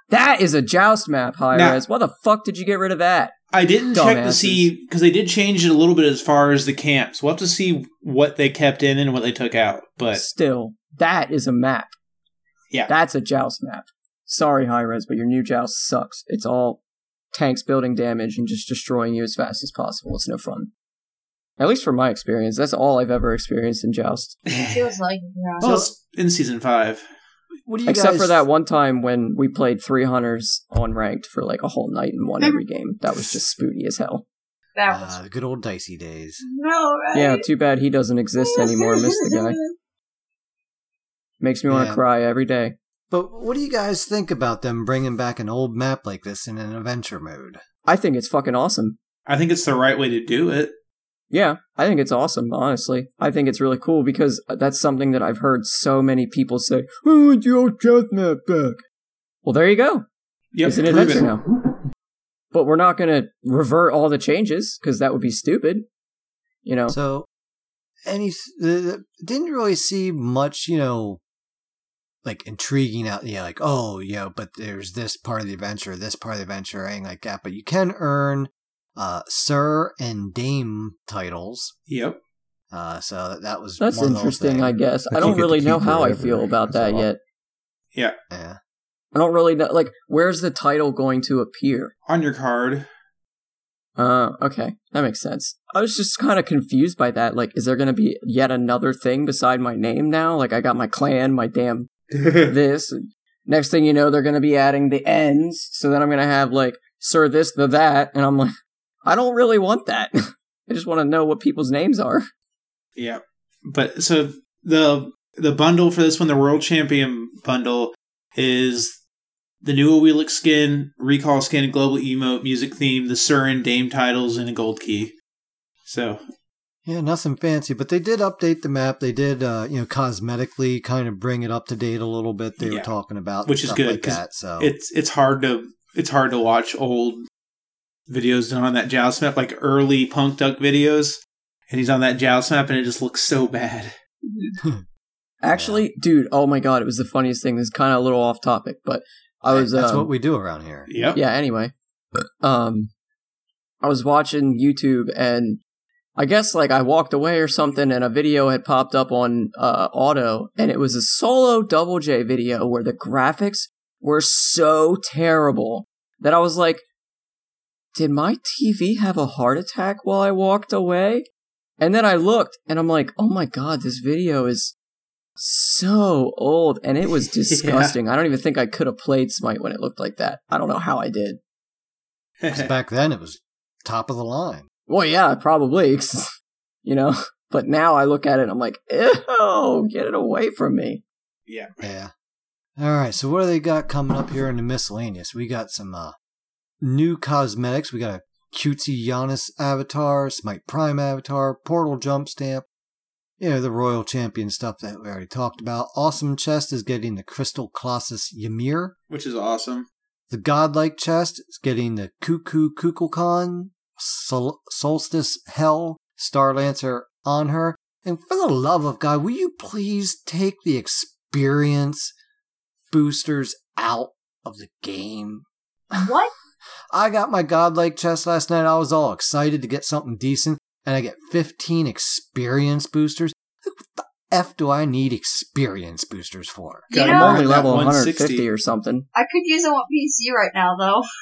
That is a joust map, high Now- res. Why the fuck did you get rid of that? I didn't check to see because they did change it a little bit as far as the camps. We'll have to see what they kept in and what they took out. But Still, that is a map. Yeah. That's a joust map. Sorry, Hi-Rez, but your new joust sucks. It's all tanks building damage and just destroying you as fast as possible. It's no fun. At least from my experience, that's all I've ever experienced in joust. It feels like it, yeah. well, in season five. What do you Except guys for that one time when we played three hunters on ranked for like a whole night and won every game. That was just spooty as hell. that was Uh, good old dicey days. no right. Yeah, too bad he doesn't exist anymore. Miss the guy. Makes me want to Yeah. cry every day. But what do you guys think about them bringing back an old map like this in an adventure mode? I think it's fucking awesome. I think it's the right way to do it. Yeah, I think it's awesome, honestly. I think it's really cool because uh, that's something that I've heard so many people say, I want the old chest map back. Well, there you go. Yep, it's an adventure it. now. But we're not going to revert all the changes because that would be stupid. You know? So, any the, didn't really see much, you know, like intriguing out. Yeah, like oh, yeah, but there's this part of the adventure, this part of the adventure, anything like that. But you can earn uh, Sir and Dame titles. Yep. Uh, so that, that was That's one interesting. I guess. I don't really know how I feel about that well. yet. Yeah. Yeah. I don't really know. Like, where's the title going to appear? On your card. Uh, okay. That makes sense. I was just kind of confused by that. Like, is there going to be yet another thing beside my name now? Like, I got my clan, my damn this. Next thing you know, they're going to be adding the ends. So then I'm going to have, like, Sir this, the that. And I'm like, I don't really want that. I just want to know what people's names are. Yeah. But so the the bundle for this one, the World Champion bundle, is the new Awilix skin, recall skin, global emote, music theme, the Surin and Dame titles, and a gold key. So Yeah, nothing fancy, but they did update the map. They did, uh, you know, cosmetically kind of bring it up to date a little bit. They Yeah. were talking about Which is good, like 'cause that. So it's it's hard to it's hard to watch old videos done on that joust map, like early Punk Duck videos, and he's on that joust map, and it just looks so bad. Actually, dude, oh my god, it was the funniest thing. This is kind of a little off topic, but I was. that's um, what we do around here. Yep. yeah anyway um i was watching youtube and i guess like i walked away or something and a video had popped up on uh auto and it was a solo double j video where the graphics were so terrible that i was like did my tv have a heart attack while i walked away and then i looked and i'm like oh my god this video is so old and it was disgusting. I don't even think I could have played Smite when it looked like that. I don't know how I did. 'Cause back then it was top of the line. Well, yeah, probably. you know, but now I look at it and I'm like, ew, get it away from me. yeah. Yeah. All right. So what do they got coming up here in the miscellaneous? We got some uh, new cosmetics. We got a cutesy Janus avatar, Smite Prime avatar, Portal jump stamp. You know, the Royal Champion stuff that we already talked about. Awesome Chest is getting the Crystal Colossus Ymir. Which is awesome. The Godlike Chest is getting the Cuckoo Kukulkan, Sol- Solstice Hel, Starlancer Anhur. And for the love of God, will you please take the experience boosters out of the game? What? I got my Godlike chest last night. I was all excited to get something decent, and I get 15 experience boosters. What the F do I need experience boosters for? You Got I'm only level 160. 150 or something. I could use them on PC right now, though.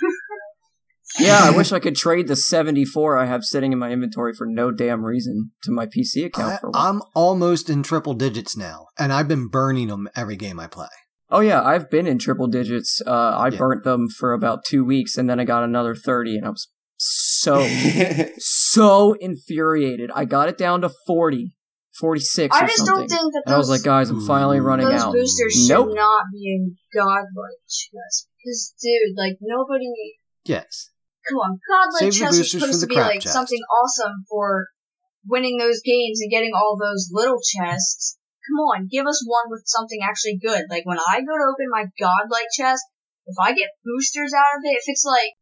Yeah, I wish I could trade the 74 I have sitting in my inventory for no damn reason to my PC account I, for one. I'm almost in triple digits now, and I've been burning them every game I play. Oh yeah, I've been in triple digits. Uh, I Yeah. burnt them for about two weeks, and then I got another thirty, and I was so so infuriated. I got it down to 40, 46 I or just something, don't think that and I was like, guys, I'm finally running those out. boosters should not be in godlike chest. Because, dude, like, nobody. Yes. Come on, godlike Save the chest was supposed to be like chest. something awesome for winning those games and getting all those little chests. Come on, give us one with something actually good. Like when I go to open my godlike chest, if I get boosters out of it, if it's like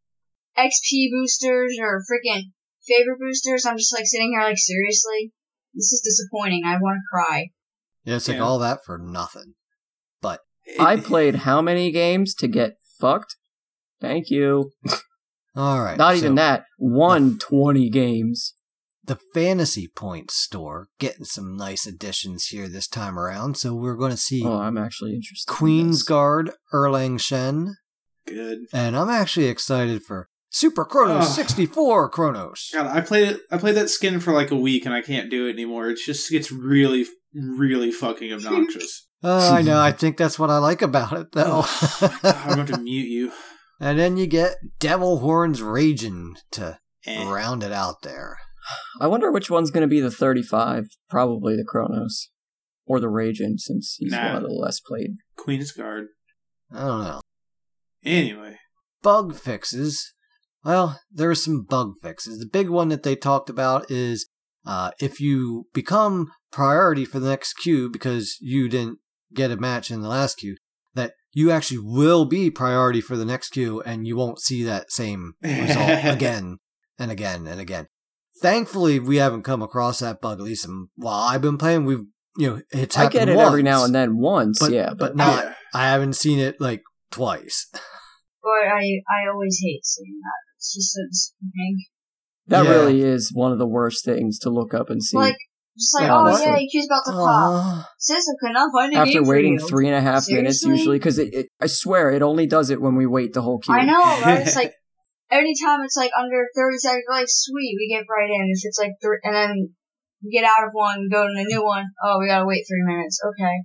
XP boosters or freaking favor boosters, I'm just like sitting here like seriously, this is disappointing. I want to cry. Yeah, it's like Yeah. all that for nothing. But I played how many games to get fucked? Thank you. all right, Not even that. One twenty games. The Fantasy Point store getting some nice additions here this time around. So we're going to see Oh, I'm actually interested. in Queen's this. Guard Erlang Shen, Good. and I'm actually excited for Super Kronos Ugh. 64 Kronos. God, I played it. I played that skin for like a week, and I can't do it anymore. It just gets really, really fucking obnoxious. Uh, I know. I think that's what I like about it, though. I'm going to mute you. and then you get Devil Horns Raijin to Eh. round it out there. I wonder which one's going to be the 35. Probably the Kronos. Or the Raijin, since he's Nah. one of the less played. Queen's Guard. I don't know. Anyway, Bug fixes. Well, there are some bug fixes. The big one that they talked about is uh, if you become priority for the next queue because you didn't get a match in the last queue, that you actually will be priority for the next queue and you won't see that same result again and again and again. Thankfully, we haven't come across that bug. At least in- while I've been playing, we've you know it's I happened get it every now and then once, but yeah. but But, not. Yeah. I haven't seen it like twice. But I I always hate seeing that. It's just so disappointing. that Yeah. really is one of the worst things to look up and see. Like just like, Yeah, oh honestly. yeah, he's about to pop. Aw. Sis, I could not find a After game for waiting you. three and a half minutes usually, because it, it, I swear it only does it when we wait the whole queue. I know, right? It's like anytime it's like under thirty seconds, we're like sweet, we get right in. If it's like three, and then we get out of one, go to the new one. Oh, we gotta wait three minutes. Okay,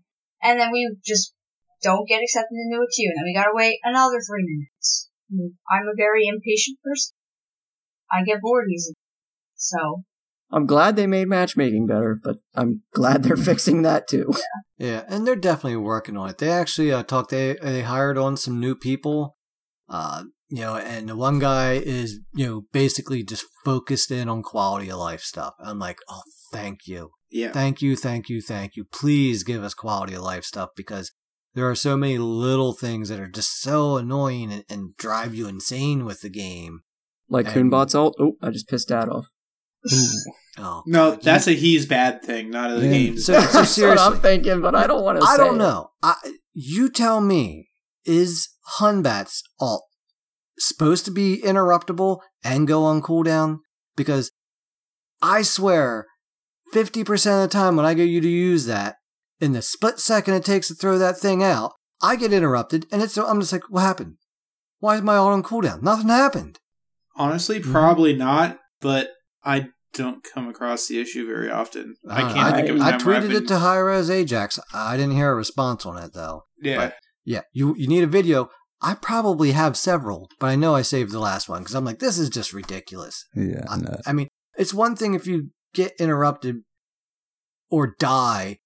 and then we just don't get accepted into a queue, and then we gotta wait another three minutes. I'm a very impatient person. I get bored easily. So I'm glad they made matchmaking better, but I'm glad they're fixing that too. Yeah, and they're definitely working on it. They actually uh, talked. They they hired on some new people. Uh, you know, and the one guy is you know basically just focused in on quality of life stuff. I'm like, oh, thank you, yeah. thank you, thank you, thank you. Please give us quality of life stuff because there are so many little things that are just so annoying and, and drive you insane with the game. Like And- Hun Batz's ult. Oh, I just pissed that off. Oh No, God, that's a he's bad thing, not a the Yeah. game. So, so That's what seriously, I'm thinking, but I don't want to. I don't know. I, you tell me, is Hun Batz's alt supposed to be interruptible and go on cooldown? Because I swear, 50% of the time when I get you to use that, in the split second it takes to throw that thing out, I get interrupted and it's I'm just like, what happened? Why is my alt on cooldown? Nothing happened. Honestly, Mm-hmm. probably not, but I don't come across the issue very often. I Uh, can't think of a I time I've tweeted been- it to Hi-Rez Ajax. I didn't hear a response on it though. Yeah. but- Yeah, you you need a video. I probably have several, but I know I saved the last one because I'm like, this is just ridiculous. Yeah, I, no. I mean, it's one thing if you get interrupted or die,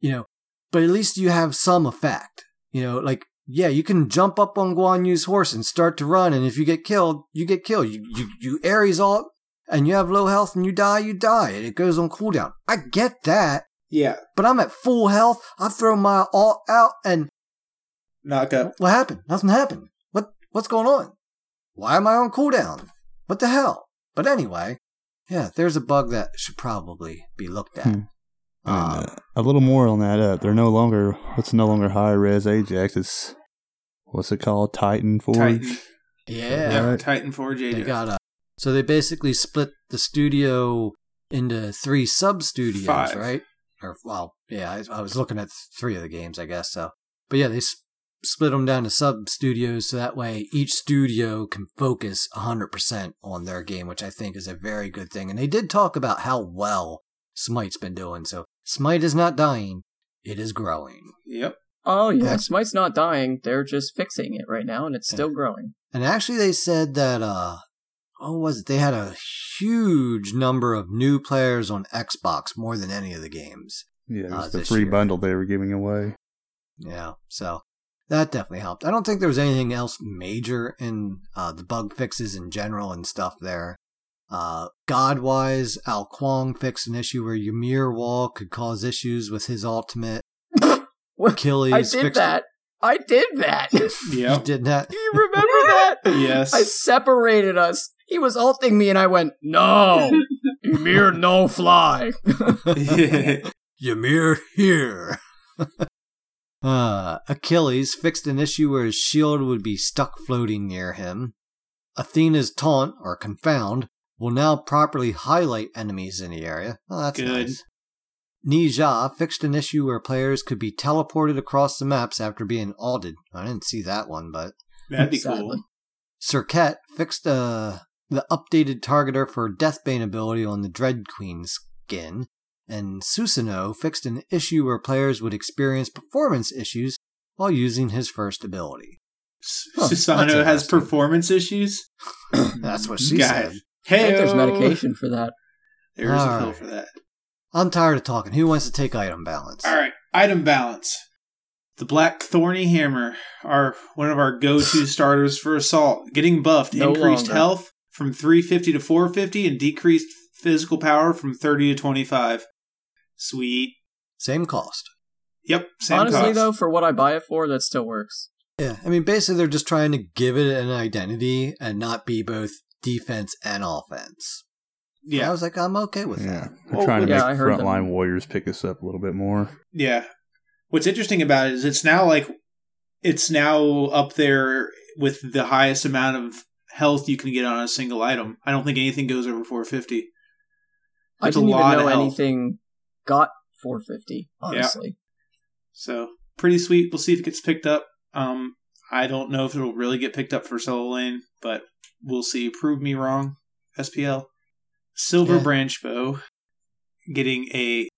you know, but at least you have some effect. You know, like yeah, you can jump up on Guan Yu's horse and start to run, and if you get killed, you get killed. You you you Ares alt and you have low health and you die, you die, and it goes on cooldown. I get that, yeah. but I'm at full health. I throw my alt out and Knock up. what happened? Nothing happened. What what's going on? Why am I on cooldown? What the hell? But anyway, yeah, there's a bug that should probably be looked at. Hmm. Um, And, uh, a little more on that. Uh, they're no longer. What's no longer Hi-Rez Ajax? It's what's it called? Titan Forge. Titan. yeah, Yeah, Right. Titan Forge they Ajax. got a. So they basically split the studio into three sub studios, right? Or well, yeah, I, I was looking at three of the games, I guess. So, but yeah, they s- split them down to sub studios so that way each studio can focus 100% on their game, which I think is a very good thing. And they did talk about how well Smite's been doing. So Smite is not dying; it is growing. Yep. Oh yeah, Yeah. Smite's not dying. They're just fixing it right now, and it's still growing. And actually, they said that, uh, what was it? They had a huge number of new players on Xbox, more than any of the games. Yeah, it Uh, the free year. bundle they were giving away. Yeah, so that definitely helped. I don't think there was anything else major in uh, the bug fixes in general and stuff there. Uh, God-wise, Ao Kuang fixed an issue where Ymir Wall could cause issues with his ultimate. Achilles I did fixed that. I did that. Do He Yep. did that. Do you remember that? yes. I separated us. He was ulting me, and I went, "No, Ymir, no fly." Ymir here. Uh, Achilles fixed an issue where his shield would be stuck floating near him. Athena's taunt, or confound, will now properly highlight enemies in the area. Oh, that's Good. nice. Ne Zha fixed an issue where players could be teleported across the maps after being alted. I didn't see that one, but That'd be Sadly. cool. Serqet fixed uh, the updated targeter for Deathbane ability on the Dread Queen skin, and Susanoo fixed an issue where players would experience performance issues while using his first ability. Huh, Susano has performance issues. That's what she Guys. said. I think there's medication for that. There's a pill Alright. for that. I'm tired of talking. Who wants to take item balance? All right, item balance. The Black Thorny Hammer are one of our go-to starters for assault. Getting buffed, No increased longer. health from 350 to 450, and decreased physical power from 30 to 25. Sweet. Same cost. Yep. Same Honestly, cost. though, for what I buy it for, that still works. Yeah, I mean, basically, they're just trying to give it an identity and not be both defense and offense. Yeah. I was like, I'm okay with Yeah. that. They're Well, trying to yeah, make heard them. frontline warriors pick us up a little bit more. yeah. What's interesting about it is it's now like it's now up there with the highest amount of health you can get on a single item. I don't think anything goes over 450. I That's a didn't even lot know anything got 450. Honestly, So pretty sweet. We'll see if it gets picked up. Um, I don't know if it'll really get picked up for solo lane, but we'll see. Prove me wrong. SPL. Silver Yeah. branch bow getting a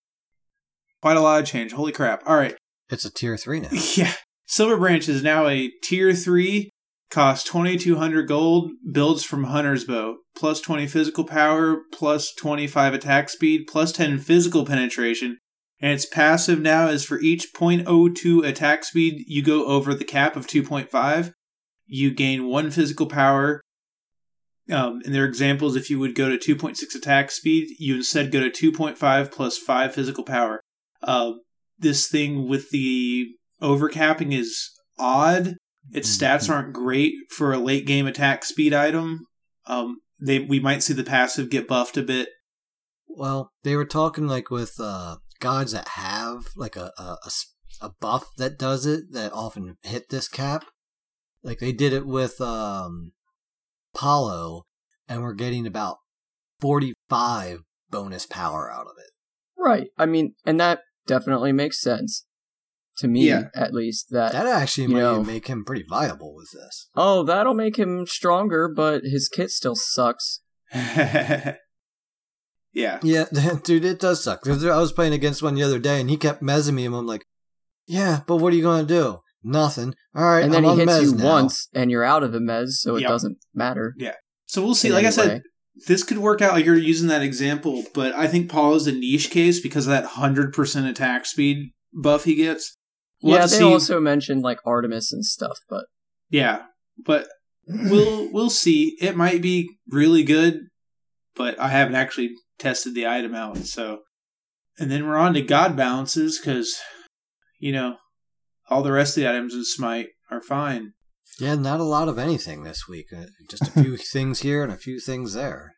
quite a lot of change. Holy crap! All right, It's a tier three now. yeah. Silver branch is now a tier three. Two hundred gold. Builds from Hunter's bow. Plus twenty physical power. Plus twenty five attack speed. Plus ten physical penetration. And its passive now is for each 0.02 attack speed you go over the cap of 2.5, you gain one physical power. Um, and are examples, if you would go to 2.6 attack speed, you instead go to 2.5 plus 5 physical power. Uh, this thing with the overcapping is odd. Its stats aren't great for a late game attack speed item. Um, they we might see the passive get buffed a bit. Well, they were talking like with uh, gods that have like a, a a buff that does it that often hit this cap. Like they did it with um, Paulo, and we're getting about 45 bonus power out of it. right? I mean, and that definitely makes sense to me, Yeah. at least. That, That actually might know- make him pretty viable with this. oh, that'll make him stronger, but his kit still sucks. yeah. Yeah, dude, it does suck. I was playing against one the other day, and he kept mezzing me, and I'm like, "Yeah, but what are you gonna do? Nothing. All right." and then I'm he on hits you now." once, and you're out of the mez, so it doesn't matter. Yeah. So we'll see. in Like I said, way. this could work out like you're using that example, but I think Paul is a niche case because of that 100% attack speed buff he gets. We'll yeah, they see- also mentioned like Artemis and stuff, but Yeah, but we'll we'll see. It might be really good, but I haven't actually tested the item out. So, and then we're on to God balances because you know all the rest of the items in Smite are fine. Yeah, not a lot of anything this week. Uh, Just a few things here and a few things there.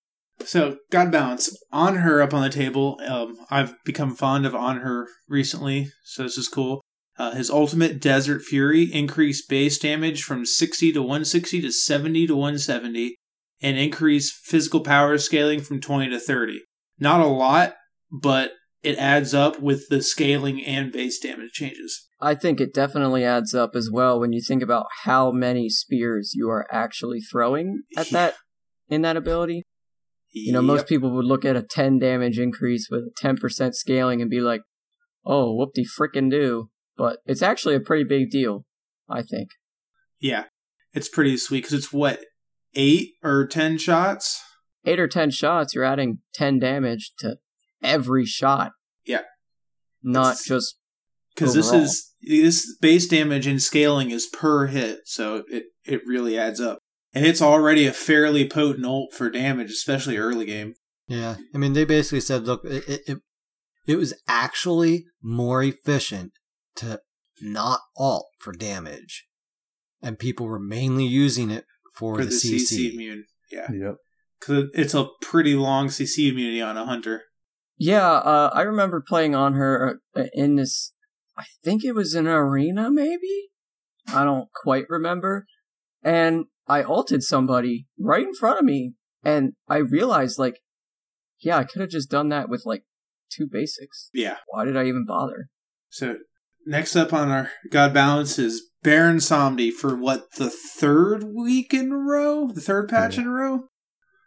So God balance Anhur up on the table. Um, I've become fond of Anhur recently, so this is cool. Uh, his ultimate Desert Fury increased base damage from 60 to 160 to 70 to 170, and increased physical power scaling from 20 to 30. Not a lot, but it adds up with the scaling and base damage changes. I think it definitely adds up as well when you think about how many spears you are actually throwing at Yeah. that in that ability. You know, most people would look at a 10 damage increase with a 10% scaling and be like, "Oh, whoop de frickin' do." But it's actually a pretty big deal, I think. Yeah, it's pretty sweet because it's what eight or ten shots. 8 or 10 shots, you're adding 10 damage to every shot. Yeah. Not It's- just because this is this base damage and scaling is per hit, so it it really adds up, and it's already a fairly potent ult for damage, especially early game. Yeah, I mean, they basically said, look, it, it, it, it was actually more efficient to not alt for damage, and people were mainly using it for, for the, the CC. CC immune. Yeah, Yep. because it's a pretty long CC immunity on a hunter. Yeah, uh, I remember playing Anhur uh, in this. I think it was an arena, maybe. I don't quite remember. And I ulted somebody right in front of me, and I realized, like, yeah, I could have just done that with like two basics. Yeah. Why did I even bother? So next up on our God Balance is Baron Samedi for what the third week in a row, the third patch Yeah. in a row.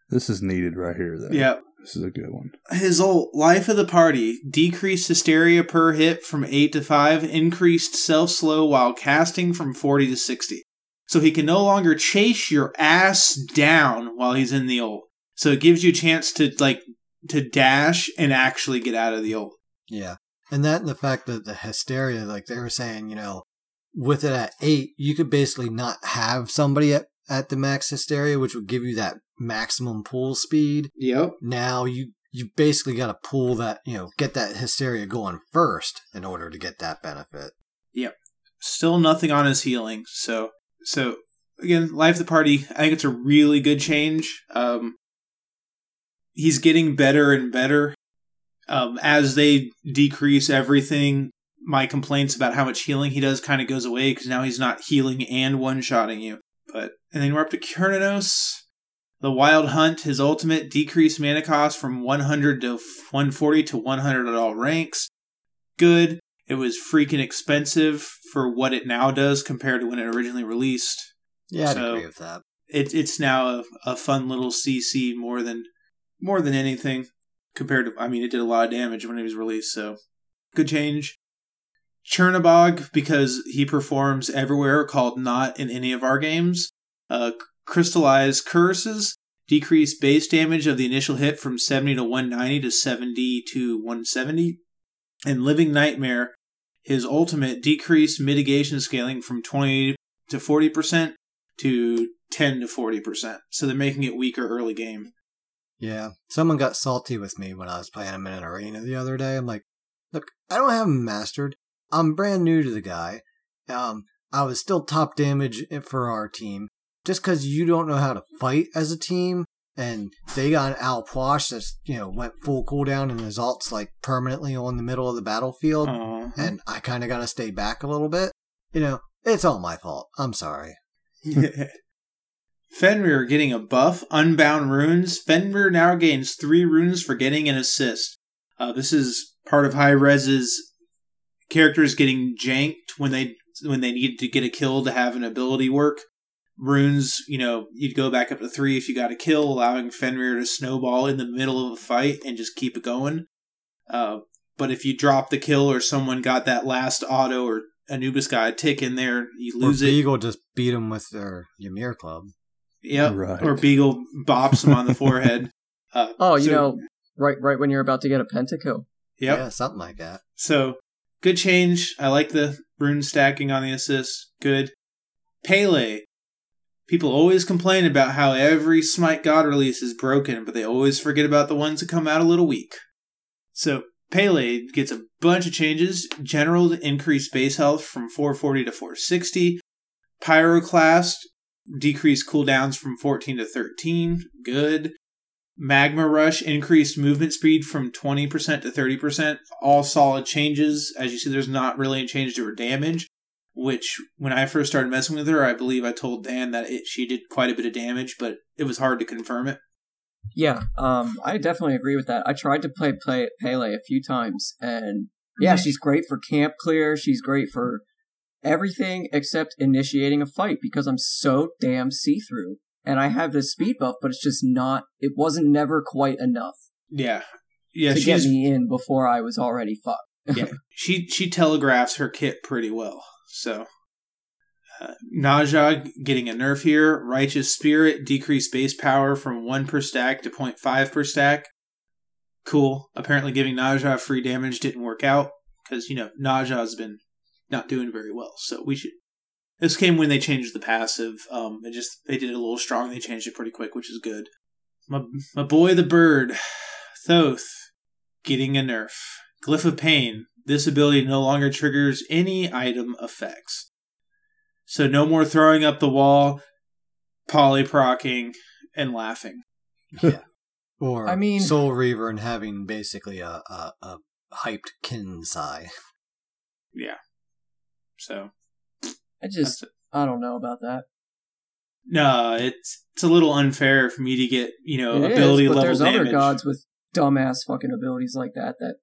This is needed right here, though. Yeah. This is a good one. His old life of the party decreased hysteria per hit from 8 to 5, increased self slow while casting from 40 to 60. So he can no longer chase your ass down while he's in the ult. So it gives you a chance to like to dash and actually get out of the ult. Yeah. And that and the fact that the hysteria, like they were saying, you know, with it at eight, you could basically not have somebody at, at the max hysteria, which would give you that maximum pull speed. Yep. Now you you basically got to pull that, you know, get that hysteria going first in order to get that benefit. Yep. Still nothing on his healing. So so again, life of the party, I think it's a really good change. Um he's getting better and better. Um as they decrease everything, my complaints about how much healing he does kind of goes away because now he's not healing and one shotting you. But and then we're up to Cernunnos. The Wild Hunt, his ultimate decreased mana cost from 100 to 140 to 100 at all ranks. Good. It was freaking expensive for what it now does compared to when it originally released. Yeah, So- agree with that. It, it's now a, a fun little CC more than more than anything compared to. I mean, it did a lot of damage when it was released, so good change. Chernabog because he performs everywhere, called not in any of our games. Uh, crystallized curses decrease base damage of the initial hit from 70 to 190 to 70 to 170. And living nightmare, his ultimate decreased mitigation scaling from 20 to 40% to 10 to 40%. So they're making it weaker early game. Yeah. Someone got salty with me when I was playing him in an arena the other day. I'm like, look, I don't have him mastered. I'm brand new to the guy. Um, I was still top damage for our team. Just because you don't know how to fight as a team, and they got an Alposh that's, you know, went full cooldown and his ult's like permanently on the middle of the battlefield, Uh, and I kind of got to stay back a little bit. You know, it's all my fault. I'm sorry. Fenrir getting a buff, Unbound Runes. Fenrir now gains three runes for getting an assist. Uh, this is part of Hi-Rez's characters getting janked when they when they needed to get a kill to have an ability work. Runes, you know, you'd go back up to three if you got a kill, allowing Fenrir to snowball in the middle of a fight and just keep it going. Uh, but if you drop the kill or someone got that last auto or Anubis got a tick in there, you lose or it. Beagle just beat him with their Ymir club. Yep. Right. Or Beagle bops him on the forehead. Uh, Oh, you so- know, right, right when you're about to get a pentacle. Yep. Yeah, something like that. So good change. I like the rune stacking on the assist. Good. Pele. People always complain about how every Smite God release is broken, but they always forget about the ones that come out a little weak. So Pele gets a bunch of changes. General to increase base health from 440 to 460. Pyroclast decreased cooldowns from 14 to 13. Good. Magma Rush increased movement speed from 20% to 30%. All solid changes. As you see, there's not really a change to her damage, which when I first started messing with her, I believe I told Dan that it, she did quite a bit of damage, but it was hard to confirm it. Yeah, um, I definitely agree with that. I tried to play, play Pele a few times, and yeah, she's great for camp clear. She's great for everything except initiating a fight because I'm so damn see through. And I have this speed buff, but it's just not. It wasn't never quite enough Yeah. Yeah, to get me in before I was already fucked. yeah, she she telegraphs her kit pretty well. So, uh, Ne Zha getting a nerf here. Righteous Spirit decreased base power from one per stack to 0.5 per stack. Cool. Apparently, giving Ne Zha free damage didn't work out because you know Ne Zha's been not doing very well. So we should. This came when they changed the passive. Um, it just they did it a little strong. They changed it pretty quick, which is good. My my boy the bird, Thoth, getting a nerf. Glyph of Pain. This ability no longer triggers any item effects. So no more throwing up the wall, polyprocking, and laughing. Yeah. Or I mean- Soul Reaver and having basically a, a, a hyped Kinsai. Yeah. So I just, I don't know about that. no, it's it's a little unfair for me to get you know It is, ability but level there's damage. other gods with dumbass fucking abilities like that that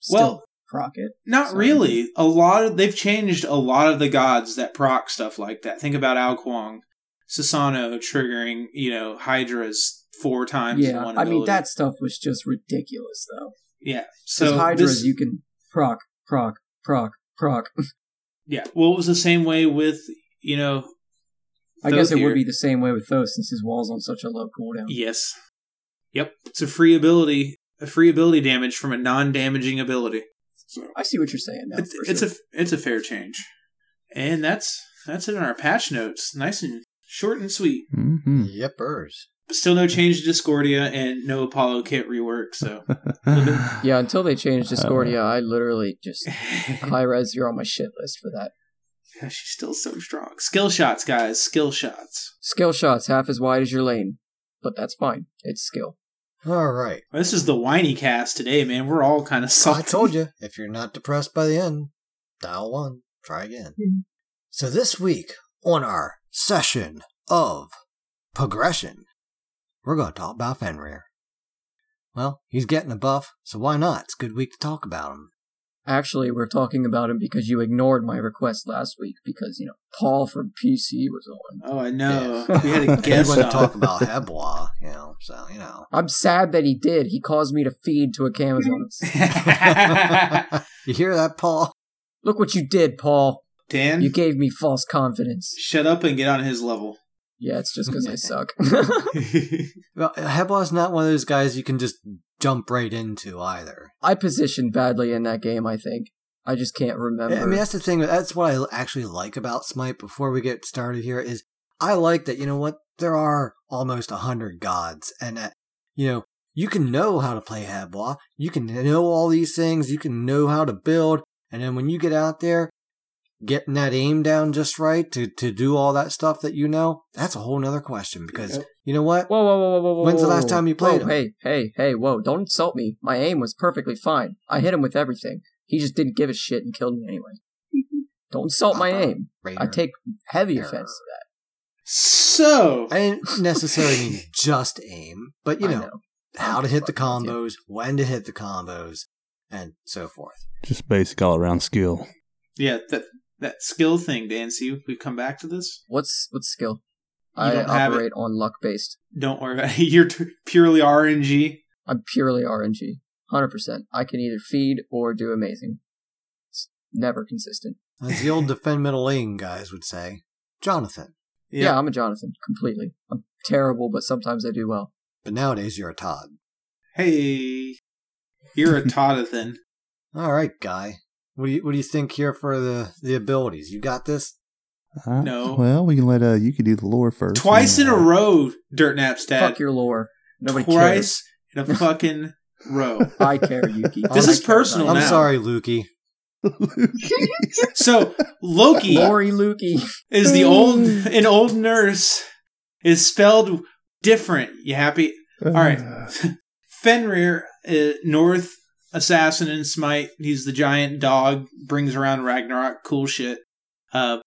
still Well, proc it. Not So- really. A lot of they've changed a lot of the gods that proc stuff like that. Think about Ao Kuang, Susano triggering you know Hydras four times. Yeah, one I mean that stuff was just ridiculous though. yeah. So So Hydras, this- you can proc, proc, proc, proc. yeah. Well, it was the same way with you know. I guess it Thothier. would be the same way with those since his wall's on such a low cooldown. Yes. Yep. It's a free ability, a free ability damage from a non-damaging ability. I see what you're saying now. It's, for it's sure. a it's a fair change, and that's that's it on our patch notes. Nice and short and sweet. hmm Yepers. But still no change to Discordia and no Apollo kit rework. So yeah. Until they change Uh, Discordia, I literally just Hi-Rez. You're on my shit list for that. Yeah, she's still so strong. Skill shots, guys. Skill shots. Skill shots half as wide as your lane, but that's fine. It's skill. All right. This is the whiny cast today, man. We're all kind of I told you, if you're not depressed by the end, dial one. Try again. So this week on our session of progression, we're going to talk about Fenrir. Well, he's getting a buff, so why not? It's a good week to talk about him. Actually, we're talking about him because you ignored my request last week because you know Paul from PC was on. Oh, I know. Yeah. We had a He guest wanted to talk about He Bo's, you know, so, you know. I'm sad that he did. He caused me to feed to a Camazotz. you hear that, Paul? Look what you did, Paul. Dan, You gave me false confidence. shut up and get on his level. Yeah, it's just because I suck. Well, He Bo's not one of those guys you can just jump right into either. I positioned badly in that game. I think I just can't remember. I mean, that's the thing. That's what I actually like about Smite. Before we get started here, is I like that. You know what? There are almost a hundred gods, and that you know you can know how to play He Bo's. You can know all these things. You can know how to build, and then when you get out there, getting that aim down just right to to do all that stuff that you know, that's a whole nother question. Because you know what? Whoa, whoa, whoa, whoa, whoa! When's the last time you played Whoa, him? Hey, hey, hey! Whoa! Don't insult me. My aim was perfectly fine. I hit him with everything. He just didn't give a shit and killed me anyway. Don't insult my Uh-uh. aim. I take heavy Error. offense to that. So, I didn't necessarily mean just aim, but you I know, how to hit the fucking with combos, when to hit the combos, and so forth. Just basic all around skill. yeah, that that skill thing, Dan. See, we've come back to this. What's what's skill? You I don't have operate on luck based. Don't worry about it. You're t- purely RNG. I'm purely RNG. Hundred percent. I can either feed or do amazing. It's never consistent. As the old defend middle lane guys would say, Jonathan. Yeah. I'm a Jonathan completely. I'm terrible, but sometimes I do well. But nowadays you're a Todd. Hey, you're a Toddathan. All right, guy. What do you what do you think here for the the abilities? You got this? Uh, No. Well, we can let uh you could do the lore first. Twice in a uh, row, Dirt Nap's dad. Fuck your lore. Nobody Twice in a fucking row. I care, Yuki. This I is care personal I'm now. sorry, Lukey. So Loki Lori Lukey. is the old an old nurse is spelled different. You happy? All right. Fenrir, uh, North assassin in Smite. He's the giant dog. Brings around Ragnarok. Cool shit. Uh,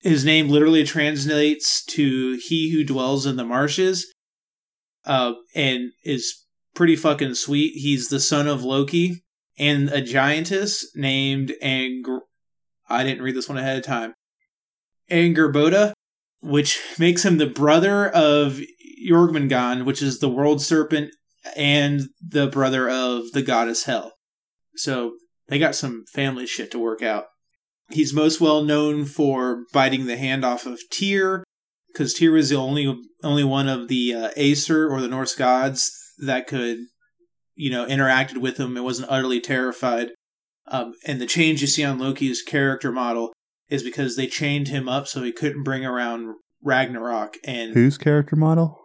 his name literally translates to "He who dwells in the marshes," uh, and is pretty fucking sweet. He's the son of Loki and a giantess named Ang. I didn't read this one ahead of time. Angrboda, which makes him the brother of Jormungand, which is the world serpent and the brother of the goddess Hel. So they got some family shit to work out. He's most well known for biting the hand off of Tyr, because Tyr was the only only one of the uh, Aesir or the Norse gods that could, you know, interacted with him and wasn't utterly terrified. Um, and the change you see on Loki's character model is because they chained him up so he couldn't bring around Ragnarok and Whose character model?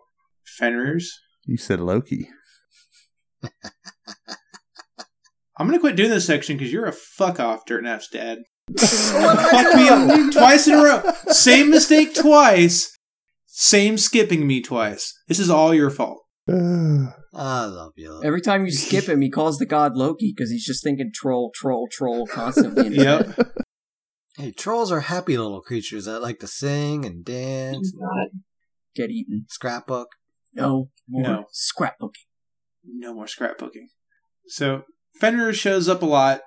Fenrir's. You said Loki. I'm gonna quit doing this section because you're a fuck off, Dirt Nap's dad. Fucked me up twice in a row. Same mistake twice. Same skipping me twice. This is all your fault. I love you. Every time you skip him, he calls the god Loki because he's just thinking troll, troll, troll constantly. In. Yep. Hey, trolls are happy little creatures that like to sing and dance, Not Get eaten. scrapbook. No more No. scrapbooking. No more scrapbooking. So Fenrir shows up a lot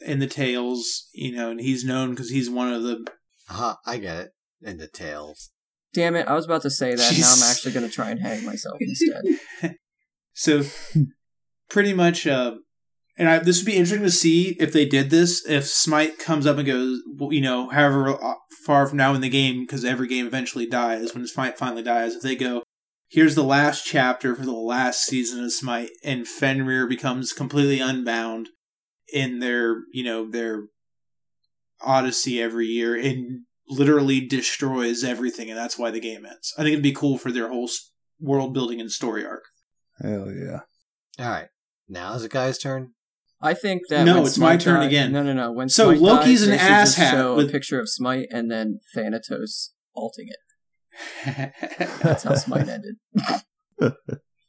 in the tales, you know, and he's known because he's one of the. Aha, I get it. In the tails. Damn it! I was about to say that. Now I'm actually going to try and hang myself instead. So pretty much, uh, and I, this would be interesting to see if they did this. If Smite comes up and goes, you know, however uh, far from now in the game, because every game eventually dies when Smite finally dies. If they go, here's the last chapter for the last season of Smite, and Fenrir becomes completely unbound in their, you know, their Odyssey every year and literally destroys everything, and that's why the game ends. I think it'd be cool for their whole world building and story arc. hell yeah. All right. Now is the guy's turn. I think that No, when it's my turn dies- again. No, no, no. When So Smite Loki's dies, an they should asshat Show with- a picture of Smite and then Thanatos alting it. That's how Smite ended.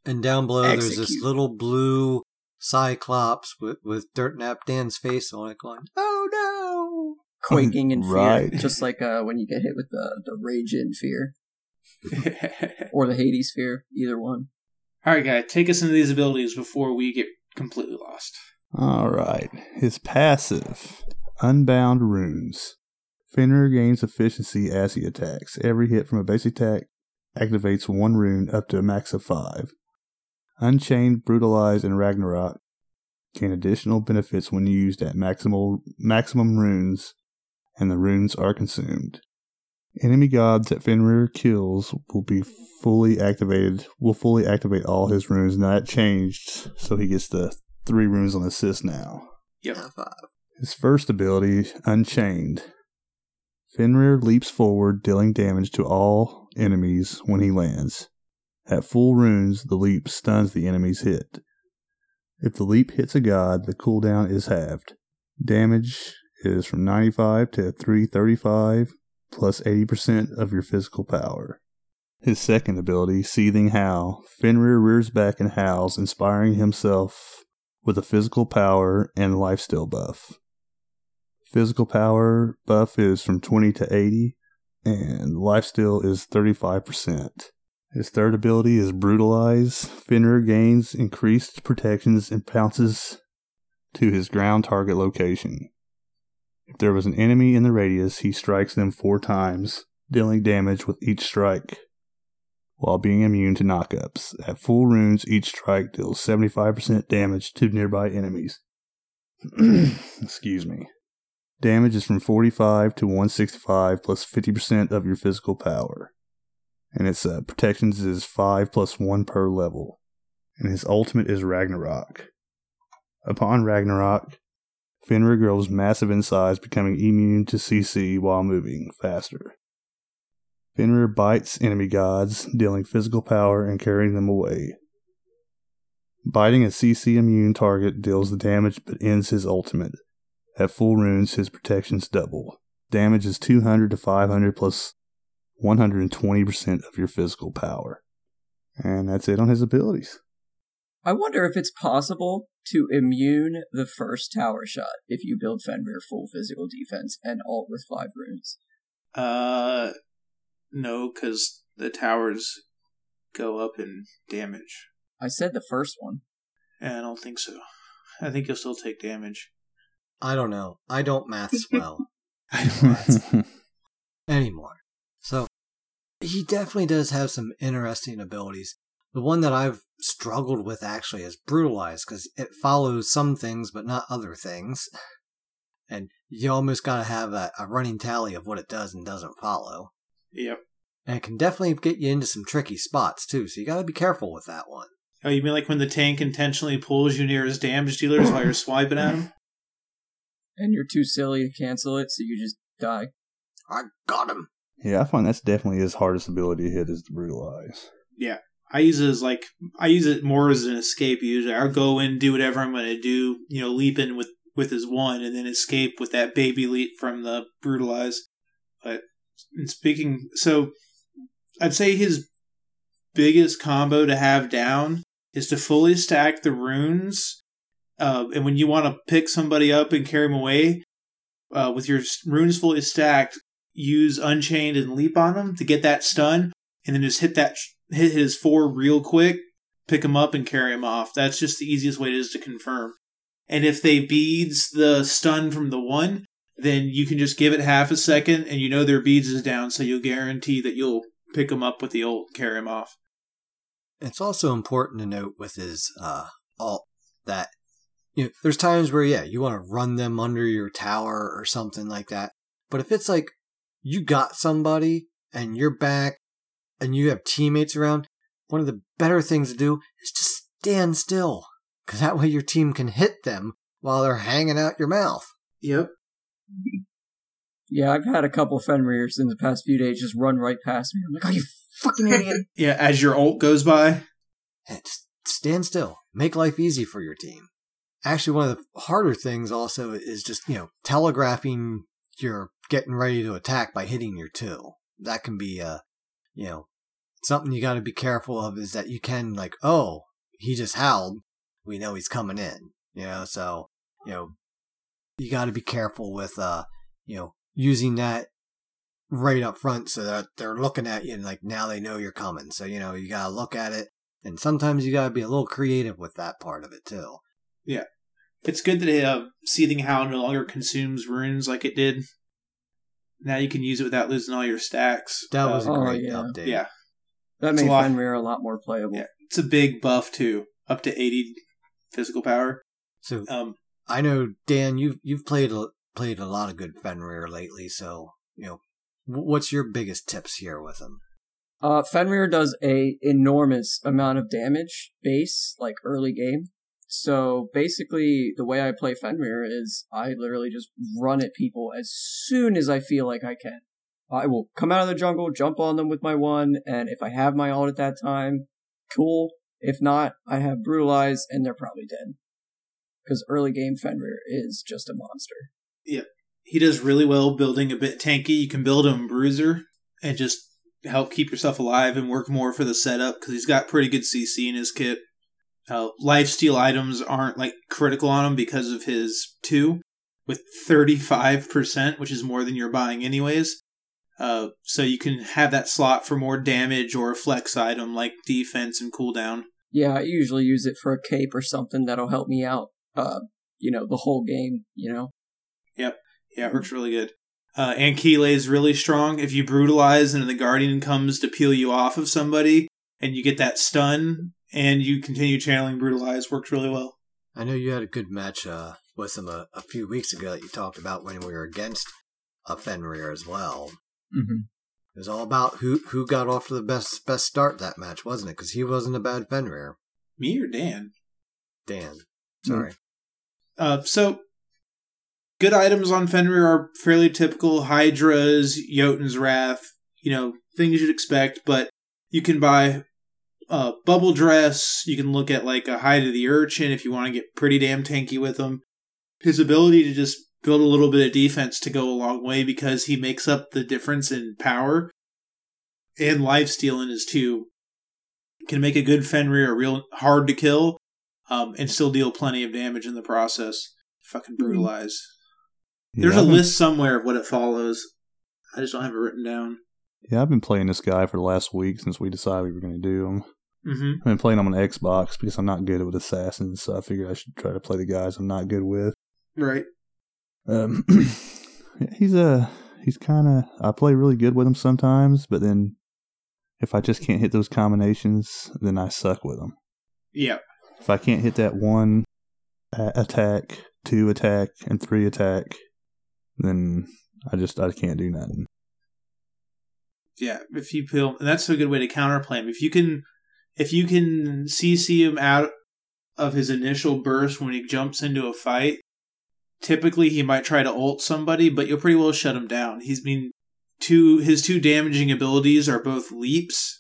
And down below, there's this little blue cyclops with, with Dirt Nap Dan's face on it going, Oh no! Quaking in fear, Right. just like uh, when you get hit with the the rage in fear or the Hades fear, either one. All right, guy, take us into these abilities before we get completely lost. All right. His passive, Unbound Runes. Fenrir gains efficiency as he attacks. Every hit from a base attack activates one rune up to a max of five. Unchained, Brutalize, and Ragnarok gain additional benefits when used at maximal maximum runes, and the runes are consumed. Enemy gods that Fenrir kills will be fully activated. Will fully activate all his runes. Now that changed, so he gets the three runes on assist now. Yep. His first ability, Unchained. Fenrir leaps forward, dealing damage to all enemies when he lands. At full runes, the leap stuns the enemy's hit. If the leap hits a god, the cooldown is halved. Damage is from 95 to 335, plus 80% of your physical power. His second ability, Seething Howl. Fenrir rears back and howls, inspiring himself with a physical power and lifesteal buff. Physical power buff is from 20 to 80, and lifesteal is 35%. His third ability is Brutalize. Fenrir gains increased protections and pounces to his ground target location. If there was an enemy in the radius, he strikes them four times, dealing damage with each strike, while being immune to knockups. At full runes, each strike deals 75% damage to nearby enemies. Excuse me. Damage is from 45 to 165 plus 50% of your physical power. And its uh, protections is 5 plus 1 per level. And his ultimate is Ragnarok. Upon Ragnarok, Fenrir grows massive in size, becoming immune to CC while moving faster. Fenrir bites enemy gods, dealing physical power and carrying them away. Biting a CC immune target deals the damage but ends his ultimate. At full runes, his protections double. Damage is 200 to 500 plus 120% of your physical power. And that's it on his abilities. I wonder if it's possible to immune the first tower shot if you build Fenrir full physical defense and alt with five runes. Uh, no, because the towers go up in damage. I said the first one. And I don't think so. I think you'll still take damage. I don't know. I don't maths well I don't anymore. So he definitely does have some interesting abilities. The one that I've struggled with actually is brutalize because it follows some things but not other things. And you almost got to have a, a running tally of what it does and doesn't follow. Yep. And it can definitely get you into some tricky spots too, so you got to be careful with that one. Oh, you mean like when the tank intentionally pulls you near his damage dealers while you're swiping at him? And you're too silly to cancel it, so you just die. I got him. yeah, I find that's definitely his hardest ability to hit is to brutalize. Yeah. I use it as like I use it more as an escape usually. I'll go in, do whatever I'm gonna do, you know, leap in with with his one and then escape with that baby leap from the brutalize. But and speaking so I'd say his biggest combo to have down is to fully stack the runes. Uh, and when you want to pick somebody up and carry them away, uh, with your runes fully stacked, use Unchained and leap on them to get that stun, and then just hit that hit his four real quick, pick him up and carry him off. That's just the easiest way it is to confirm. And if they beads the stun from the one, then you can just give it half a second, and you know their beads is down, so you'll guarantee that you'll pick them up with the ult, carry him off. It's also important to note with his uh, alt that you know, there's times where yeah, you want to run them under your tower or something like that. But if it's like you got somebody and you're back and you have teammates around, one of the better things to do is just stand still, because that way your team can hit them while they're hanging out your mouth. Yep. Yeah, I've had a couple Fenrirs in the past few days just run right past me. I'm like, are you fucking idiot? Yeah, as your ult goes by. Hey, just stand still. Make life easy for your team. Actually, one of the harder things also is just, you know, telegraphing you're getting ready to attack by hitting your two. That can be, uh, you know, something you got to be careful of is that you can, like, oh, he just howled. We know he's coming in, you know, so, you know, you got to be careful with, uh, you know, using that right up front so that they're looking at you and like now they know you're coming. So, you know, you got to look at it and sometimes you got to be a little creative with that part of it too. It's good that uh, Seething Howl no longer consumes runes like it did. Now you can use it without losing all your stacks. That was Uh, a Oh, great yeah. update. yeah. That It's a made lot. Fenrir a lot more playable. Yeah. It's a big buff too, up to 80 physical power. So Um, I know Dan, you've you've played a, played a lot of good Fenrir lately. So you know, what's your biggest tips here with him? Uh, Fenrir does a enormous amount of damage base, like early game. So basically, the way I play Fenrir is I literally just run at people as soon as I feel like I can. I will come out of the jungle, jump on them with my one, and if I have my ult at that time, cool. If not, I have brutalize, and they're probably dead. Because early game Fenrir is just a monster. Yeah, he does really well building a bit tanky. You can build him bruiser and just help keep yourself alive and work more for the setup because he's got pretty good CC in his kit. Uh, lifesteal items aren't like critical on him because of his two with 35%, which is more than you're buying anyways. Uh, so you can have that slot for more damage or a flex item like defense and cooldown. Yeah, I usually use it for a cape or something that'll help me out, uh, you know, the whole game, you know? Yep. Yeah, it works really good. Uh, Ancile is really strong. If you brutalize and the Guardian comes to peel you off of somebody and you get that stun and you continue channeling brutalize, works really well. I know you had a good match uh, with him a, a few weeks ago that you talked about when we were against a Fenrir as well. Mm-hmm. It was all about who who got off to the best best start that match, wasn't it? Because he wasn't a bad Fenrir. Me or Dan? Dan, sorry. Uh, so, good items on Fenrir are fairly typical Hydra's, Jotun's Wrath, you know, things you'd expect, but you can buy uh, Bubble Dress. You can look at like a Hide of the Urchin if you want to get pretty damn tanky with him. His ability to just build a little bit of defense to go a long way because he makes up the difference in power and lifesteal in his two. Can make a good Fenrir real hard to kill um, and still deal plenty of damage in the process. Fucking brutalize. Yeah, There's a list somewhere of what it follows. I just don't have it written down. Yeah, I've been playing this guy for the last week since we decided we were going to do him. Mm-hmm. I've been playing him on Xbox because I'm not good with assassins, so I figured I should try to play the guys I'm not good with. Right. Um, he's a he's kind of I play really good with him sometimes, but then if I just can't hit those combinations, then I suck with him. Yeah. If I can't hit that one attack, two attack, and three attack, then I just I can't do nothing. Yeah. If you peel, and that's a good way to counterplay him. If you can, if you can CC him out of his initial burst when he jumps into a fight, typically he might try to ult somebody, but you'll pretty well shut him down. He's been two his two damaging abilities are both leaps.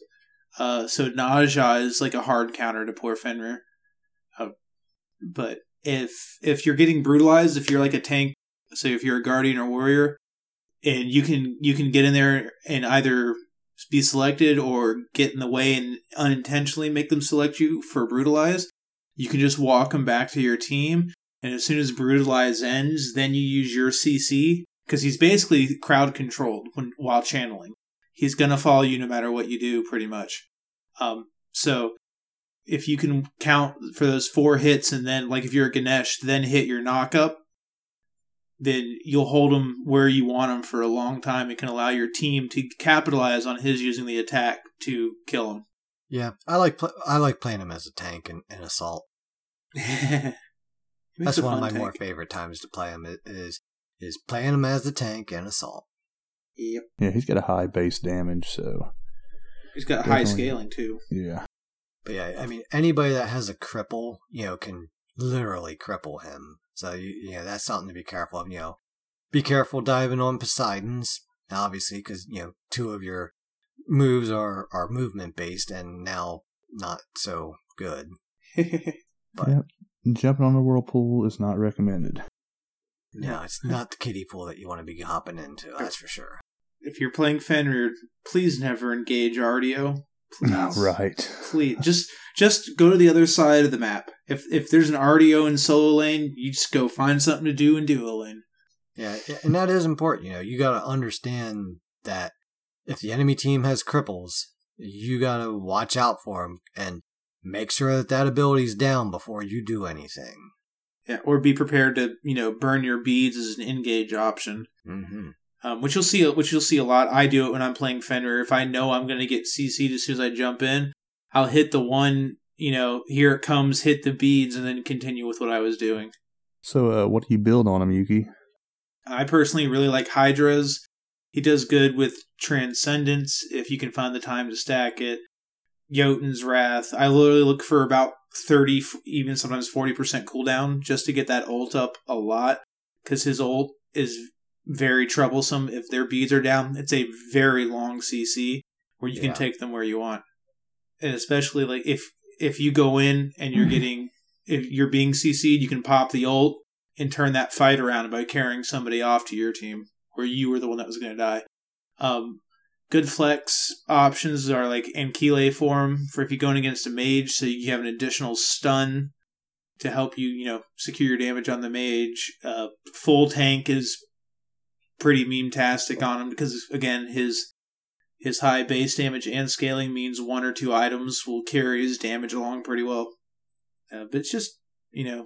Uh, so nausea is like a hard counter to poor Fenrir. Uh, but if if you're getting brutalized, if you're like a tank, say if you're a guardian or warrior, and you can you can get in there and either be selected or get in the way and unintentionally make them select you for brutalize, you can just walk them back to your team. And as soon as brutalize ends, then you use your CC because he's basically crowd controlled when while channeling. He's gonna follow you no matter what you do, pretty much. Um, so if you can count for those four hits and then like if you're a Ganesh, then hit your knock up, then you'll hold him where you want him for a long time. It can allow your team to capitalize on his using the attack to kill him. Yeah, I like pl- I like playing him as a tank and, in assault. That's one of my more favorite times to play him. Is is playing him as the tank and assault. Yep. Yeah, he's got a high base damage, so He's got high scaling too. yeah. But yeah, I mean, anybody that has a cripple, you know, can literally cripple him. So you, you know, that's something to be careful of. You know, be careful diving on Poseidon's, obviously, because you know two of your moves are are movement based and now not so good. But Yep. Jumping on the whirlpool is not recommended. no, it's not the kiddie pool that you want to be hopping into. That's for sure. if you're playing Fenrir, please never engage Artio. Please. Right. Please just just go to the other side of the map. If if there's an Artio in solo lane, you just go find something to do in duo lane. Yeah, and that is important. You know, you got to understand that if the enemy team has cripples, you got to watch out for them and make sure that that ability's down before you do anything. Yeah, or be prepared to you know burn your beads as an engage option. Mm-hmm. Um, which you'll see, which you'll see a lot. I do it when I'm playing Fenrir. If I know I'm going to get CC'd as soon as I jump in, I'll hit the one, you know, here it comes, hit the beads, and then continue with what I was doing. So, uh, what do you build on him, Yuki? I personally really like Hydra's. He does good with Transcendence if you can find the time to stack it. Jotun's Wrath. I literally look for about 30, even sometimes 40% cooldown just to get that ult up a lot because his ult is very troublesome. If their beads are down, it's a very long CC where you Yeah. can take them where you want. And especially like if if you go in and you're getting if you're being CC'd, you can pop the ult and turn that fight around by carrying somebody off to your team where you were the one that was going to die. Um, good flex options are like Ancile form for if you're going against a mage, so you have an additional stun to help you, you know, secure your damage on the mage. Uh, full tank is pretty meme-tastic on him because again his his high base damage and scaling means one or two items will carry his damage along pretty well. Uh, but it's just you know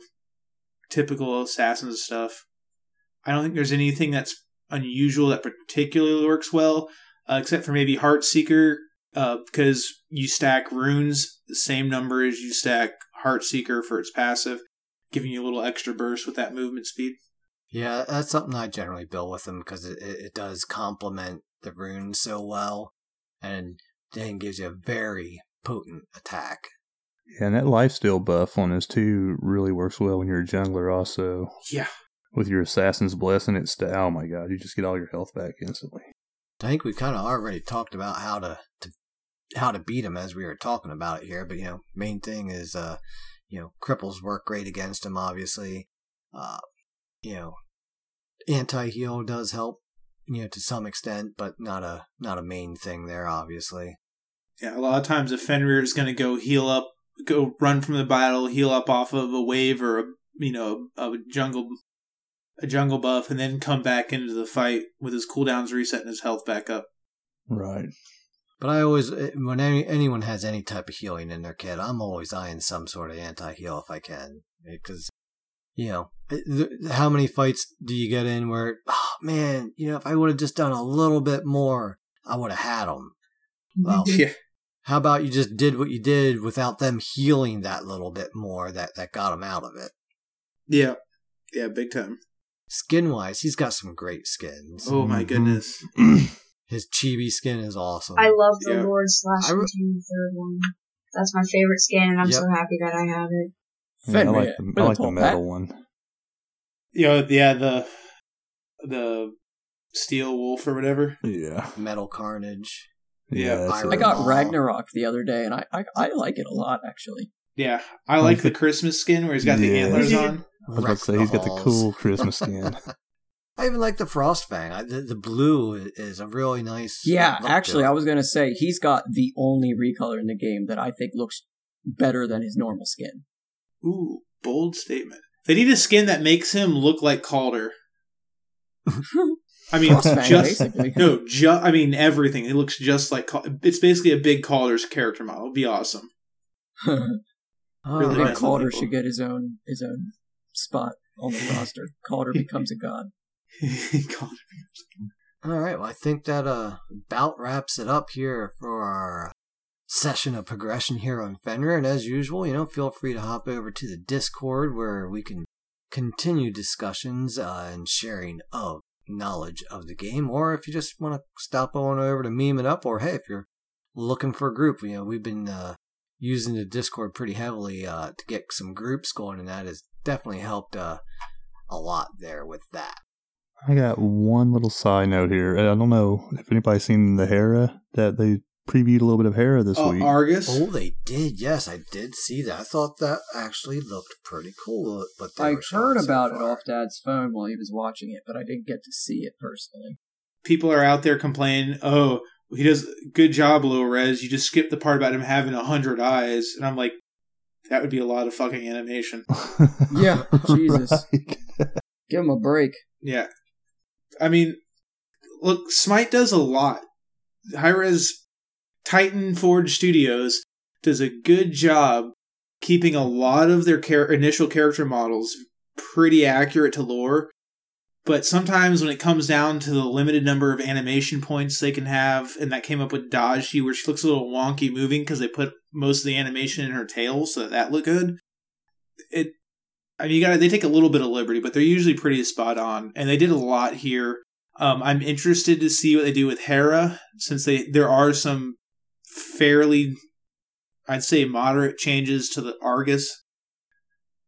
typical assassins stuff. I don't think there's anything that's unusual that particularly works well, uh, except for maybe Heartseeker, uh, because you stack runes the same number as you stack Heartseeker for its passive, giving you a little extra burst with that movement speed. Yeah, that's something I generally build with them because it, it, it does complement the runes so well, and then gives you a very potent attack. Yeah, and that lifesteal buff on his two really works well when you're a jungler. Also, Yeah. with your assassin's blessing, it's st- oh my god, you just get all your health back instantly. I think we kind of already talked about how to, to how to beat him as we were talking about it here, but you know, main thing is uh, you know, cripples work great against him. Obviously, uh, you know, anti heal does help, you know, to some extent, but not a not a main thing there. Obviously, Yeah, a lot of times a Fenrir is going to go heal up, go run from the battle, heal up off of a wave or a you know a, a jungle a jungle buff, and then come back into the fight with his cooldowns reset and his health back up. Right. But I always, eh, when any, anyone has any type of healing in their kit, I'm always eyeing some sort of anti heal if I can. Because, you know, th- how many fights do you get in where, oh man, you know, if I would have just done a little bit more, I would have had them. Well, Yeah, how about you just did what you did without them healing that little bit more that, that got them out of it? yeah, yeah, big time. Skin wise, he's got some great skins. Oh my Mhm. goodness. His chibi skin is awesome. I love the Yeah. Lord slash I re- Continue third one. That's my favorite skin, and I'm Yep. so happy that I have it. Yeah, I like the, with I a like the metal hat. one. You know, yeah, the the steel wolf or whatever. Yeah. Metal Carnage. Yeah, that's Iron it. I got Ragnarok the other day, and I, I I like it a lot actually. Yeah, I like the Christmas skin where he's got the antlers on. I was about to say he's got the cool Christmas skin. I even like the Frostfang. I, the, the blue is a really nice. Yeah, actually, it. I was gonna say he's got the only recolor in the game that I think looks better than his normal skin. Ooh, bold statement. They need a skin that makes him look like Calder. I mean, Frostfang, just basically. no, ju- I mean everything. It looks just like Cal- it's basically a big Calder's character model. It'd be awesome. Oh, really I think Calder people. should get his own his own spot on the roster. Calder becomes a god. Calder. All right. Well, I think that uh about wraps it up here for our session of progression here on Fenrir. And as usual, you know, feel free to hop over to the Discord where we can continue discussions uh, and sharing of knowledge of the game. Or if you just want to stop on over to meme it up, or hey, if you're looking for a group, you know, we've been uh, using the Discord pretty heavily uh, to get some groups going, and that has definitely helped uh, a lot there with that. I got one little side note here. I don't know if anybody's seen the Hera that they previewed a little bit of Hera this Oh, week. Argus. Oh, they did. Yes, I did see that. I thought that actually looked pretty cool. Uh, but I were showing heard so about it off Dad's phone while he was watching it, but I didn't get to see it personally. People are out there complaining. Oh, he does good job, low res. You just skipped the part about him having a hundred eyes, and I'm like, that would be a lot of fucking animation. Yeah, Jesus. Give him a break. Yeah. I mean, look, Smite does a lot. Hi-Rez Titan Forge Studios does a good job keeping a lot of their char- initial character models pretty accurate to lore. But sometimes when it comes down to the limited number of animation points they can have, and that came up with Daji, where she looks a little wonky moving because they put most of the animation in her tail so that, that looked good. It I mean, you got they take a little bit of liberty, but they're usually pretty spot on, and they did a lot here. Um, I'm interested to see what they do with Hera, since they there are some fairly, I'd say, moderate changes to the Argus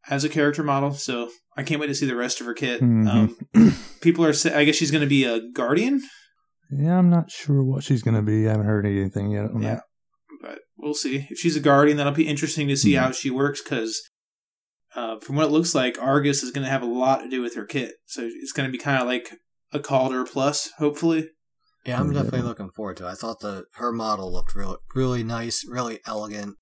as a character model. So I can't wait to see the rest of her kit. Mhm. Um, people are, I guess she's going to be a guardian, yeah, I'm not sure what she's going to be. I haven't heard anything yet on Yeah. that. but we'll see. If she's a guardian, that'll be interesting to see Mhm. how she works because. Uh, from what it looks like, Argus is going to have a lot to do with her kit, so it's going to be kind of like a Calder plus, hopefully. Yeah, I'm definitely looking forward to it. I thought the her model looked really really nice, really elegant.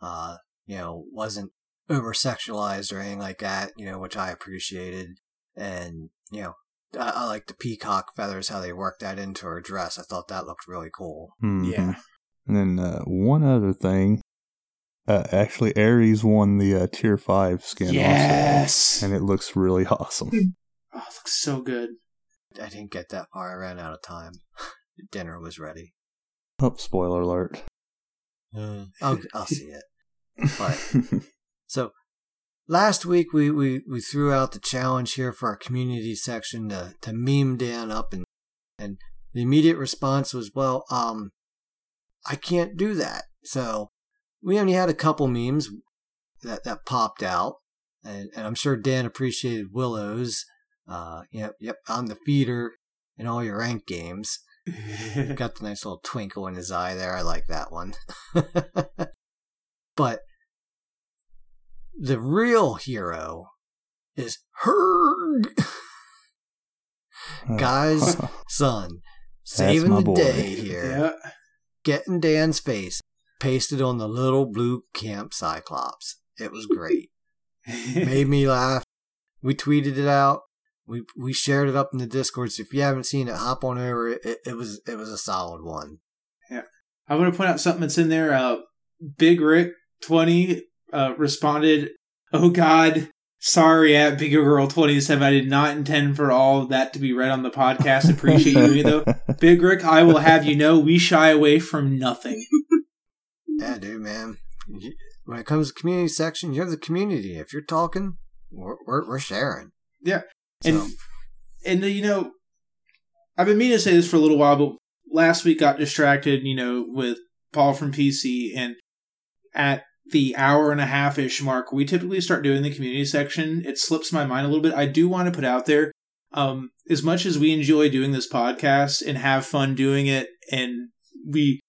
Uh, you know, wasn't over sexualized or anything like that, you know, which I appreciated. And, you know, I, I like the peacock feathers, how they worked that into her dress. I thought that looked really cool. Mhm. Yeah. And then uh, one other thing. Uh, actually, Ares won the uh, tier five skin. Yes. Also, and it looks really awesome. Oh, it looks so good. I didn't get that far. I ran out of time. Dinner was ready. oh, spoiler alert. I'll, I'll see it. But So last week we, we, we threw out the challenge here for our community section to, to meme Dan up and and the immediate response was, well, um I can't do that. So we only had a couple memes that, that popped out. And, and I'm sure Dan appreciated Willow's. Uh yep, yep, I'm the feeder in all your rank games. Got the nice little twinkle in his eye there. I like that one. but the real hero is Herg. Guys, son, saving the boy. day here. yeah. Getting Dan's face pasted on the little blue camp cyclops. It was great. Made me laugh. We tweeted it out. We we shared it up in the Discord. So if you haven't seen it, hop on over. It, it, it was it was a solid one. Yeah, I want to point out something that's in there. Uh, Big Rick twenty uh, responded, "Oh God, sorry at Bigger Girl twenty seven. I did not intend for all of that to be read on the podcast. Appreciate you though, Big Rick. I will have you know we shy away from nothing. Yeah, dude, man. When it comes to community section, you're the community. If you're talking, we're we're, we're sharing. Yeah. So, And and you know, I've been meaning to say this for a little while, but last week got distracted, you know, with Paul from PC, and at the hour and a half ish mark, we typically start doing the community section. It slips my mind a little bit. I do want to put out there, um, as much as we enjoy doing this podcast and have fun doing it, and we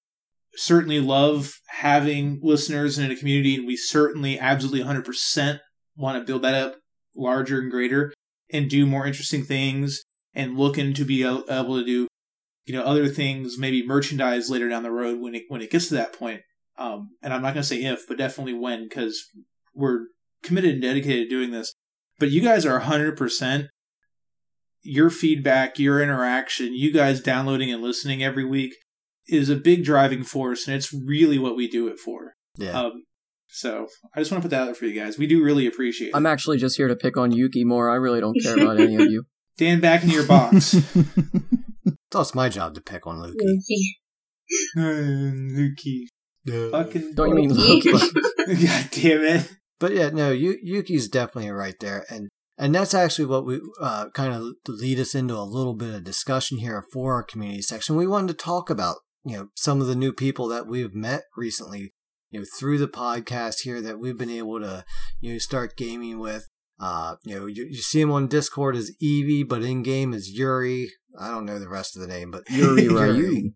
certainly love having listeners in a community, and we certainly absolutely 100% want to build that up larger and greater and do more interesting things and looking to be able to do, you know, other things, maybe merchandise later down the road when it when it gets to that point. Um, and I'm not going to say if, but definitely when, because we're committed and dedicated to doing this. But you guys are 100%. Your feedback, your interaction, you guys downloading and listening every week is a big driving force, and it's really what we do it for. Yeah. Um, so I just want to put that out there for you guys. We do really appreciate it. I'm actually just here to pick on Yuki more. I really don't care about any of you. Dan, back into your box. Thought it's my job to pick on Luki. Luki. Luki. Fucking. Don't you mean Loki? God damn it. But yeah, no, Yu- Yuki's definitely right there, and and that's actually what we uh, kind of lead us into a little bit of discussion here for our community section. We wanted to talk about you know some of the new people that we've met recently, you know, through the podcast here that we've been able to you know start gaming with. Uh, you know, you, you see him on Discord as Evie, but in game as Yuri. I don't know the rest of the name, but Yuri Ryu.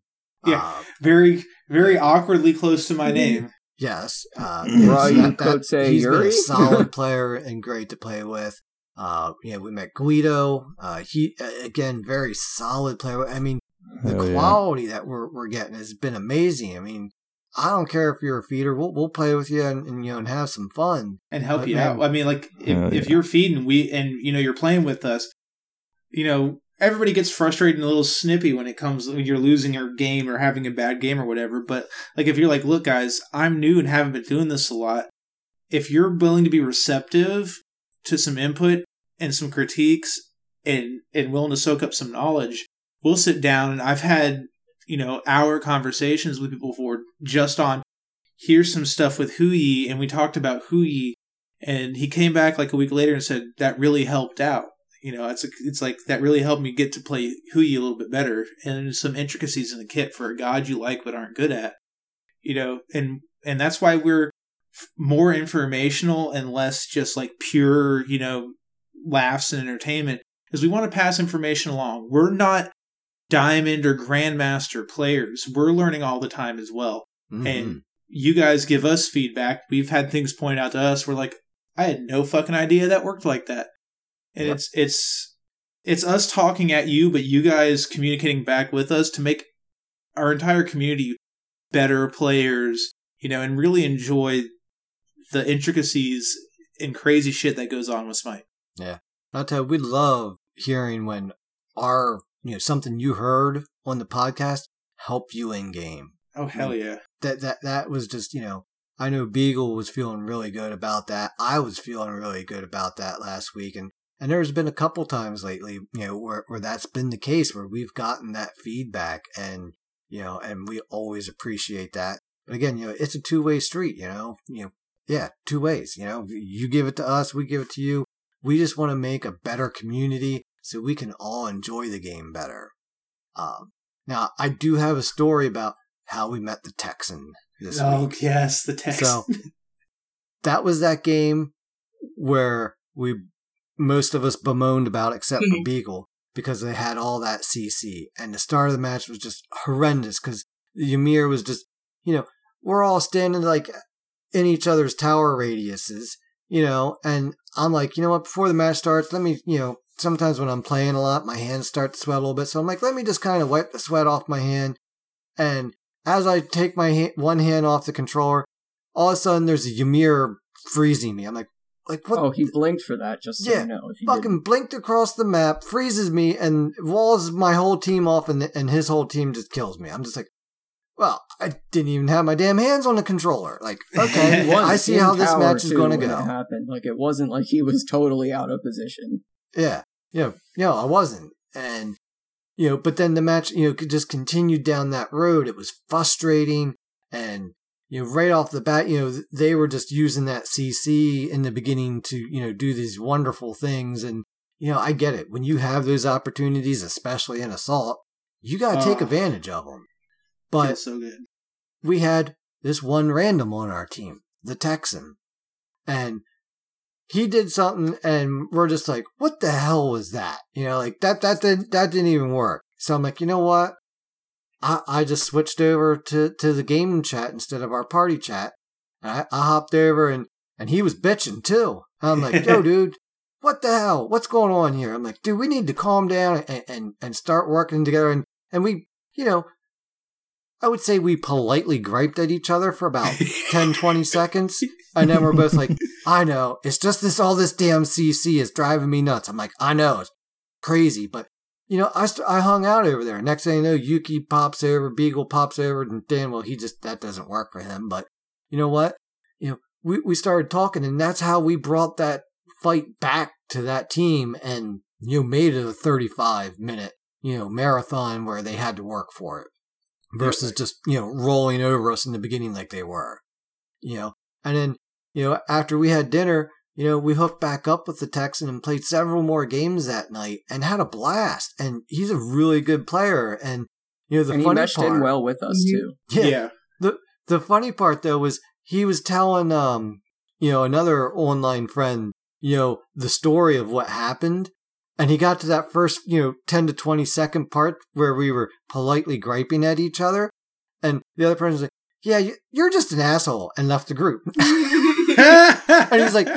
Yeah. Uh, Very, very awkwardly close to my name. Yes. Uh, Right, yes, you could say he's been a solid player and great to play with. Uh, you know, we met Guido. Uh, he uh, again, very solid player. I mean, the Hell yeah. quality that we're we're getting has been amazing. I mean, I don't care if you're a feeder. We'll we'll play with you and, and you know and have some fun. and help But you man- out. I mean, like if, Oh, if yeah. you're feeding we and you know you're playing with us, you know everybody gets frustrated and a little snippy when it comes when you're losing your game or having a bad game or whatever. But like if you're like, look, guys, I'm new and haven't been doing this a lot. If you're willing to be receptive to some input and some critiques and and willing to soak up some knowledge, we'll sit down and I've had you know hour conversations with people before just on here's some stuff with Hou Yi, and we talked about Hou Yi, and he came back like a week later and said that really helped out. You know, it's it's like that really helped me get to play Hou Yi a little bit better, and some intricacies in the kit for a god you like but aren't good at. You know, and and that's why we're more informational and less just like pure, you know, laughs and entertainment, is we want to pass information along. We're not diamond or grandmaster players. We're learning all the time as well Mhm. and you guys give us feedback. We've had things pointed out to us. We're like, I had no fucking idea that worked like that. And Yep. it's it's it's us talking at you, but you guys communicating back with us to make our entire community better players, you know, and really enjoy the intricacies and crazy shit that goes on with Smite. I'll tell you, we love hearing when our you know something you heard on the podcast help you in game. Oh hell yeah. that that that was just you know I know Beagle was feeling really good about that. I was feeling really good about that last week, and and there's been a couple times lately, you know, where where that's been the case where we've gotten that feedback, and you know, and we always appreciate that. But again, you know, it's a two way street. You know, you know, yeah, two ways. You know, you give it to us, we give it to you. We just want to make a better community so we can all enjoy the game better. Um, now, I do have a story about how we met the Texan this Oh week. yes, the text. So that was that game where we most of us bemoaned about, except for Beagle, because they had all that CC, and the start of the match was just horrendous because Ymir was just, you know, we're all standing like in each other's tower radiuses, you know, and I'm like, you know what, before the match starts, let me, you know, sometimes when I'm playing a lot, my hands start to sweat a little bit, so I'm like, let me just kind of wipe the sweat off my hand, and as I take my one hand off the controller, all of a sudden there's a Ymir freezing me. I'm like, like what? Oh, he blinked for that, just so Yeah, you know. Fucking didn't. blinked across the map, freezes me, and walls my whole team off, and and his whole team just kills me. I'm just like, well, I didn't even have my damn hands on the controller. Like, okay, I see how this match is going to go. Happened. Like it wasn't like he was totally out of position. Yeah, you know, no, I wasn't, and you know, but then the match, you know, just continued down that road. It was frustrating, and you know, right off the bat, you know, they were just using that CC in the beginning to, you know, do these wonderful things, and you know, I get it when you have those opportunities, especially in assault, you got to oh, take Oh. advantage of them. But so good. we had this one random on our team, the Texan, and he did something, and we're just like, "What the hell was that?" You know, like that that didn't that didn't even work. So I'm like, you know what? I I just switched over to to the game chat instead of our party chat. And I, I hopped over and and he was bitching too. I'm like, yo, dude, what the hell? What's going on here? I'm like, dude, we need to calm down and, and, and start working together. And, and we, you know, I would say we politely griped at each other for about 10, 20 seconds. And then we're both like, I know, it's just this, all this damn CC is driving me nuts. I'm like, I know, it's crazy. But, you know, I, st- I hung out over there. Next thing you know, Yuki pops over, Beagle pops over, and Dan, well, he just, that doesn't work for him. But you know what? You know, we, we started talking, and that's how we brought that fight back to that team and, you know, made it a 35 minute, you know, marathon where they had to work for it versus just, you know, rolling over us in the beginning like they were, you know. And then, you know, after we had dinner, you know, we hooked back up with the Texan and played several more games that night and had a blast. And he's a really good player. And, you know, the and he funny meshed part, in well with us too. yeah, yeah. the the funny part though was he was telling um you know another online friend you know the story of what happened and he got to that first you know 10 to 20 second part where we were politely griping at each other and the other person was like yeah you're just an asshole and left the group and he's like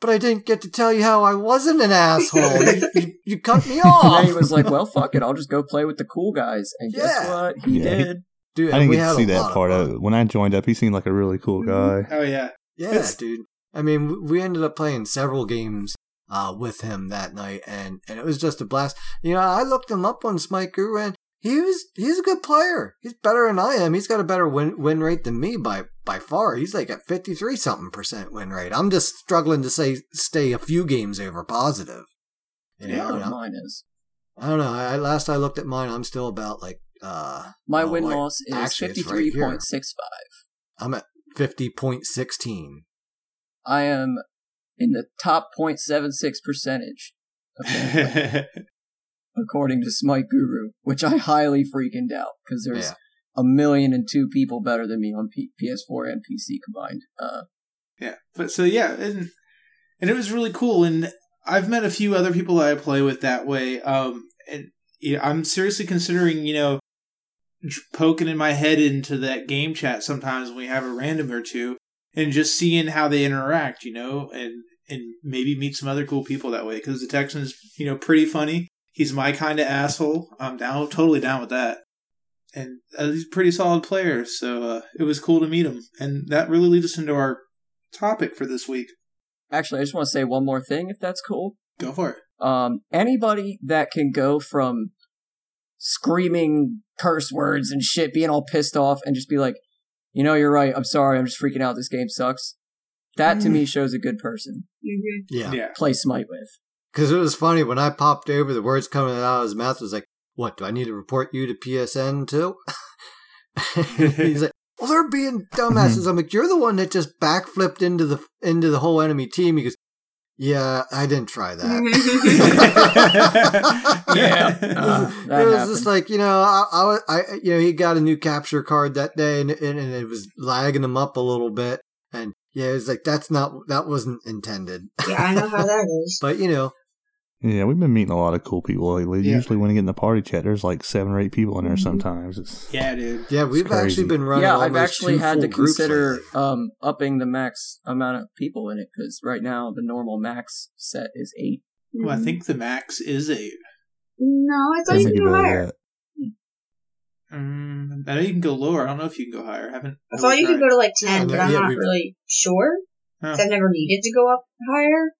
but I didn't get to tell you how I wasn't an asshole. You, you, you cut me off. And he was like, "Well, fuck it, I'll just go play with the cool guys." And guess what? He Yeah, he- did. Dude, I didn't we get to see that part of it. When I joined up, he seemed like a really cool guy. Oh yeah. Yeah, It's- dude. I mean, we ended up playing several games uh, with him that night, and, and it was just a blast. You know, I looked him up on Smite Guru, and he was he's a good player. He's better than I am. He's got a better win win rate than me by by far. He's like at fifty three something percent win rate. I'm just struggling to say stay a few games over positive. You Yeah, know, I- mine is. I don't know. I, last I looked at mine, I'm still about like uh My oh, win wait. loss is Actually, it's fifty right three here. point six five. I'm at fifty point sixteen. I am in the top 0.76 percentage, according to Smite Guru, which I highly freaking doubt because there's Yeah. A million and two people better than me on P- PS4 and PC combined. Uh, Yeah, but so yeah, and and it was really cool. And I've met a few other people that I play with that way. Um, and you know, I'm seriously considering, you know, poking in my head into that game chat sometimes when we have a random or two, and just seeing how they interact, you know, and and maybe meet some other cool people that way. Because the Texan's, you know, pretty funny. He's my kind of asshole. I'm down, totally down with that. And uh, he's a pretty solid player, so uh, it was cool to meet him. And that really leads us into our topic for this week. actually, I just want to say one more thing, if that's cool. Go for it. Um, anybody that can go from screaming curse words and shit, being all pissed off, and just be like, you know, you're right. I'm sorry. I'm just freaking out. This game sucks. That to me shows a good person. Mhm. Yeah. Yeah. Play Smite with. Because it was funny when I popped over, the words coming out of his mouth was like, "What do I need to report you to PSN too?" He's like, "Well, they're being dumbasses." I'm like, "You're the one that just backflipped into the into the whole enemy team." He goes, "Yeah, I didn't try that." Yeah. Uh, that it was happened. just like you know, I, I, was- I, you know, he got a new capture card that day, and, and, and it was lagging him up a little bit, and yeah, it was like that's not that wasn't intended, Yeah, I know how that is. but you know, Yeah, we've been meeting a lot of cool people lately. Yeah. Usually, when you get in the party chat, there's like seven or eight people in there. Mhm. Sometimes it's yeah, dude. yeah, we've crazy. actually been running. yeah, I've actually two had to consider um, upping the max amount of people in it because right now the normal max set is eight. Well, I think the max is eight. No, I thought I you could go higher. that. Um, I know you can go lower. I don't know if you can go higher. I haven't. I thought you could go to like 10, Yeah, but I'm not really sure. Huh. I've never needed to go up higher.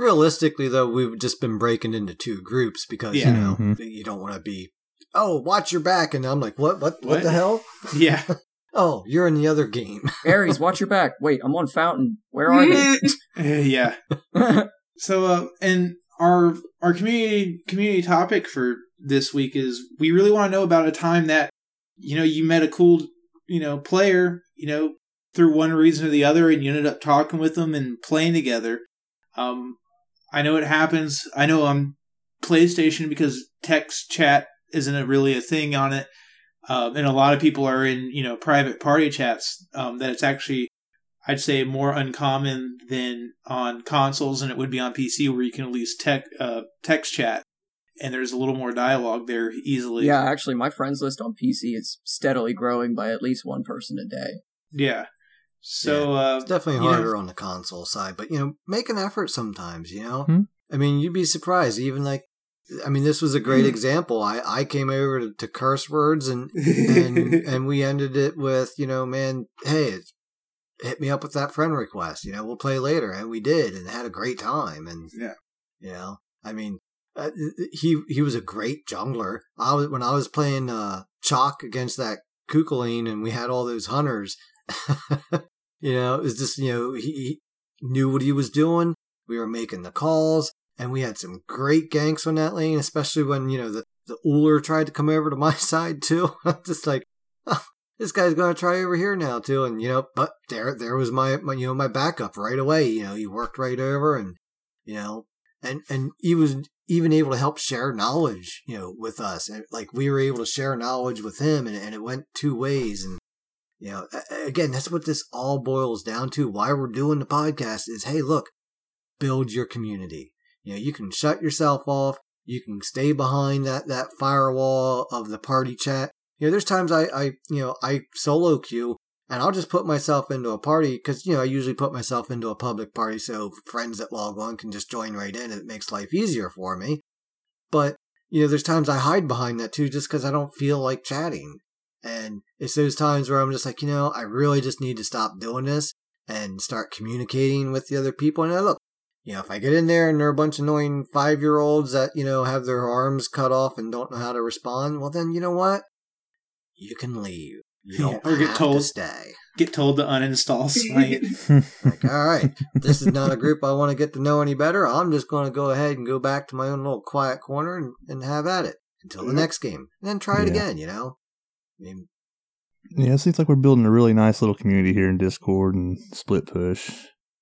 Realistically, though, we've just been breaking into two groups because Yeah. you know Mhm. you don't want to be. Oh, watch your back, and I'm like, what? What? What, What? the hell? Yeah. Oh, you're in the other game. Ares, watch your back. Wait, I'm on Fountain. Where are they? yeah. So, uh, and our our community community topic for this week is we really want to know about a time that you know you met a cool you know player you know through one reason or the other and you ended up talking with them and playing together. Um, I know it happens. I know on PlayStation because text chat isn't a really a thing on it, um, and a lot of people are in you know private party chats. Um, that it's actually I'd say more uncommon than on consoles, and it would be on PC where you can at least tech, uh, text chat, and there's a little more dialogue there easily. yeah, actually, my friends list on PC is steadily growing by at least one person a day. yeah. So uh, It's definitely you know- harder on the console side, but you know, make an effort sometimes, you know? Hmm. I mean, you'd be surprised, even like, I mean, this was a Hmm. great example. I, I came over to, to curse words and, and, and we ended it with, you know, man, hey, hit me up with that friend request, you know, we'll play later. And we did and had a great time. And, Yeah. you know, I mean, uh, he, he was a great jungler. I was, when I was playing, uh, Chaac against that Kukulkan and we had all those hunters, you know, it was just, you know, he, knew what he was doing. We were making the calls, and we had some great ganks on that lane, especially when, you know, the, the Ullr tried to come over to my side too. I'm just like, oh, this guy's to try over here now too. And, you know, but there, there was my, my, you know, my backup right away. You know, he worked right over and, you know, and, and he was even able to help share knowledge, you know, with us. And like we were able to share knowledge with him and, and it went two ways. And, you know, again, that's what this all boils down to. Why we're doing the podcast is, hey, look, build your community. You know, you can shut yourself off. You can stay behind that, that firewall of the party chat. You know, there's times I, I, you know, I solo queue and I'll just put myself into a party because, you know, I usually put myself into a public party so friends that log on can just join right in and it makes life easier for me. But, you know, there's times I hide behind that too just because I don't feel like chatting. And it's those times where I'm just like, you know, I really just need to stop doing this and start communicating with the other people. And I look, you know, if I get in there and they're a bunch of annoying five year olds that, you know, have their arms cut off and don't know how to respond, well, then you know what? You can leave. You don't Or get have told. to stay. get told to uninstall Smite. Like, all right, this is not a group I want to get to know any better. I'm just going to go ahead and go back to my own little quiet corner and, and have at it until the next game. And then try it Yeah. again, you know? I mean, Yeah, it seems like we're building a really nice little community here in Discord and Split Push.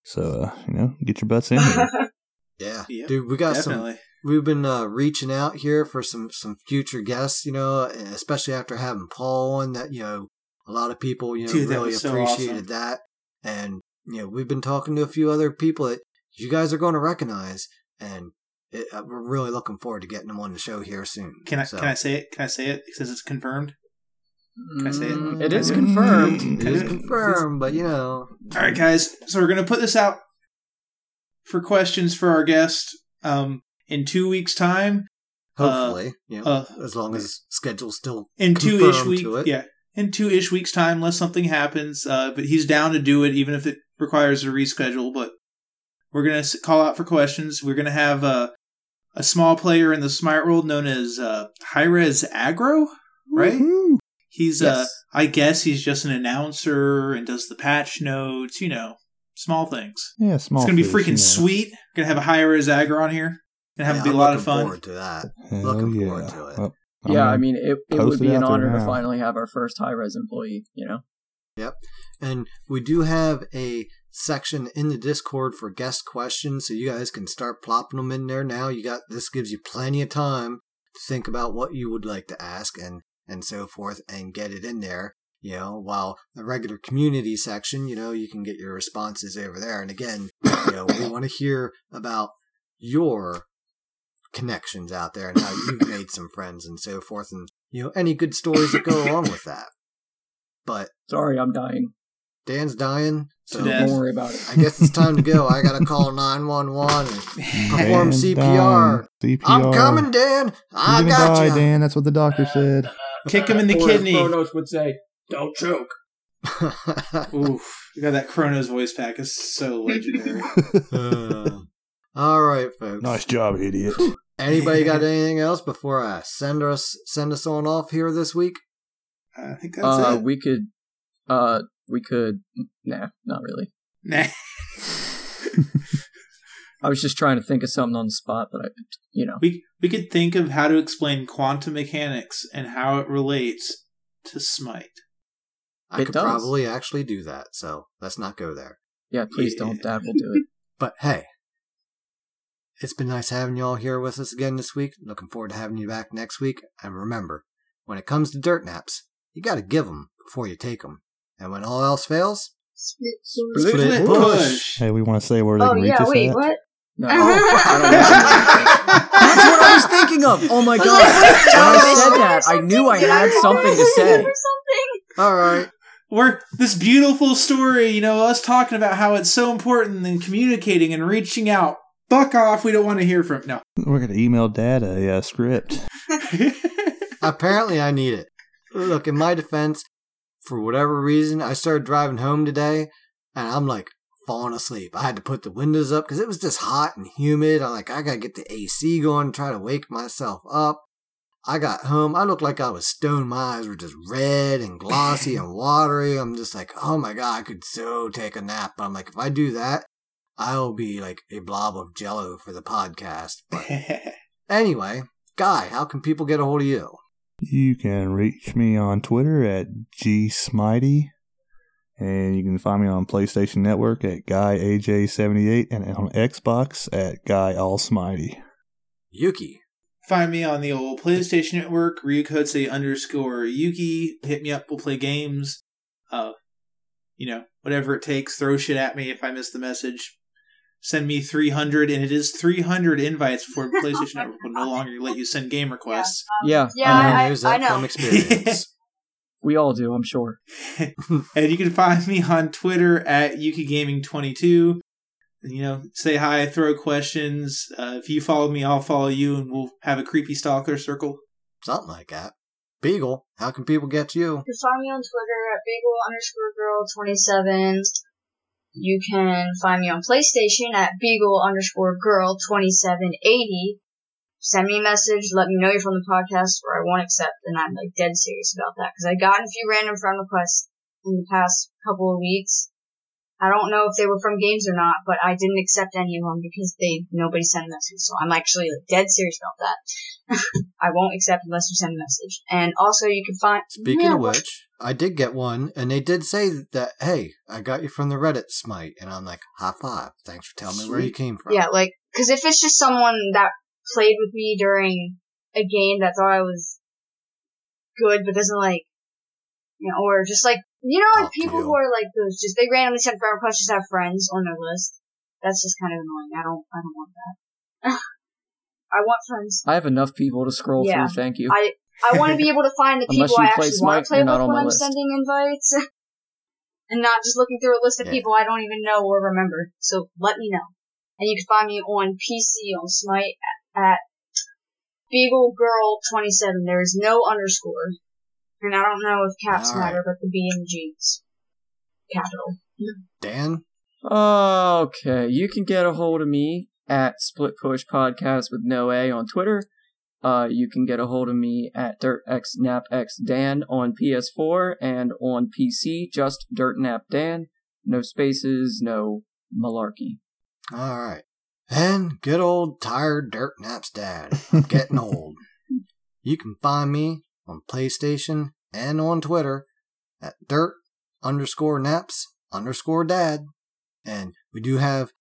So, uh, you know, get your butts in here. yeah. Yep, Dude, we got some we've been uh, reaching out here for some some future guests, you know, especially after having Paul on. That you know, a lot of people you know Dude, that really so appreciated awesome. that, and you know, we've been talking to a few other people that you guys are going to recognize, and it, uh, we're really looking forward to getting them on the show here soon. Can I So, can I say it? Can I say it? Since it's confirmed. Can I say it? Mm, It is confirmed. It is confirmed, but you know, All right, guys. So we're gonna put this out for questions for our guest um, in two weeks' time. hopefully, you know, uh, as long as schedule's still In two ish confirmed weeks, yeah. In two ish weeks' time, unless something happens. Uh, but he's down to do it, even if it requires a reschedule. But we're gonna call out for questions. We're gonna have uh, a small player in the Smite world known as uh, Hi-Rez Aggro, right? Woohoo! He's uh Yes. I guess he's just an announcer and does the patch notes, you know, small things. Yeah, small. Things. It's gonna be fish, freaking you know. sweet. Gonna have a Hi-Rez Aggro on here. Gonna have Yeah, be a I'm lot of fun. looking fun. Forward to that. Hell Looking yeah. forward to it. Well, yeah, I mean, it, it post would it be an out there honor to finally have our first Hi-Rez employee, you know? Yep, and we do have a section in the Discord for guest questions, so you guys can start plopping them in there now. You got this gives you plenty of time to think about what you would like to ask and and so forth, and get it in there. You know, while the regular community section, you know, you can get your responses over there. And again, you know, we want to hear about your connections out there and how you've made some friends and so forth, and you know, any good stories that go along with that. But Sorry, I'm dying. Dan's dying, so Don't worry about it. I guess it's time to go. I gotta call 911 and perform CPR. CPR. I'm coming, Dan. I You're gonna got die, you. Dan. That's what the doctor uh, said. Kick him in the Or as kidney. Kronos would say, don't choke. Oof. You got that Kronos voice pack. It's so legendary. Uh, all right, folks. nice job, idiot. Anybody got anything else before I send us send us on off here this week? I think that's Uh, it. we could, uh, we could, nah, not really. Nah. I was just trying to think of something on the spot, but I, you know, We we could think of how to explain quantum mechanics and how it relates to Smite. I It could does. probably actually do that, so let's not go there. yeah, please Yeah. don't. Dad will do it. But hey, it's been nice having you all here with us again this week. Looking forward to having you back next week. And remember, when it comes to dirt naps, you got to give them before you take them. And when all else fails, Split Split Split push. Hey, we want to say where they Oh can reach yeah, us wait, at. what? No, I. That's what I was thinking of. Oh my god! When I said that, I knew I had something to say say. all right. we're this beautiful story, you know, us talking about how it's so important and communicating and reaching out. Fuck off, we don't want to hear from no. We're gonna email Dad a uh, script. Apparently, I need it. Look, in my defense, for whatever reason, I started driving home today, and I'm like falling asleep. I had to put the windows up because it was just hot and humid. I'm like, I gotta get the AC going, try to wake myself up. I got home. I looked like I was stoned. My eyes were just red and glossy and watery. I'm just like, oh my god, I could so take a nap. But I'm like, if I do that, I'll be like a blob of jello for the podcast. But anyway, Guy, how can people get a hold of you? You can reach me on Twitter at gsmitey, and you can find me on PlayStation Network at guyaj78, and on Xbox at guyallsmitey. Yuki. Find me on the old PlayStation Network, Ryukotse underscore Yuki. Hit me up, we'll play games. Uh, you know, whatever it takes, throw shit at me if I miss the message. Send me 300, and it is 300 invites before PlayStation Network will no longer let you send game requests. Yeah, Yeah, I know. I, I, I know. from experience. we all do, I'm sure. and you can find me on Twitter at YukiGaming22. You know, say hi, throw questions. Uh, if you follow me, I'll follow you, and we'll have a creepy stalker circle. Something like that. Beagle, how can people get to you? You can find me on Twitter at Beagle underscore girl 27. You can find me on PlayStation at Beagle underscore girl 2780. Send me a message, let me know you're from the podcast, or I won't accept, and I'm like dead serious about that, because I've gotten a few random friend requests in the past couple of weeks. I don't know if they were from games or not, but I didn't accept any of them because they nobody sent a message. So I'm actually like dead serious about that. I won't accept unless you send a message. And also, you can find Speaking Yeah, of which, I did get one, and they did say that, hey, I got you from the Reddit smite. And I'm like, high five. Thanks for telling me where you came from. Yeah, like, cause if it's just someone that played with me during a game that thought I was good because of like, you know, or just like, you know, like people who are like those, just, they randomly send friend requests, just have friends on their list. That's just kind of annoying. I don't, I don't want that. I want friends. I have enough people to scroll Yeah. through, thank you. I, I want to be able to find the people I actually want to play with not on when my I'm list. sending invites. and not just looking through a list of Yeah. people I don't even know or remember. So let me know. And you can find me on PC on Smite at Beagle Girl 27. There is no underscore. And I don't know if caps All right. matter, but the B and the G is capital. Dan? Okay, you can get a hold of me at Split Push Podcast with no A on Twitter. Uh, you can get a hold of me at DirtXNapXDan on PS4 and on PC, just DirtNapDan. No spaces, no malarkey. All right. And good old tired Dirt Naps dad. I'm getting old. You can find me on PlayStation and on Twitter at dirt underscore naps underscore dad. And we do have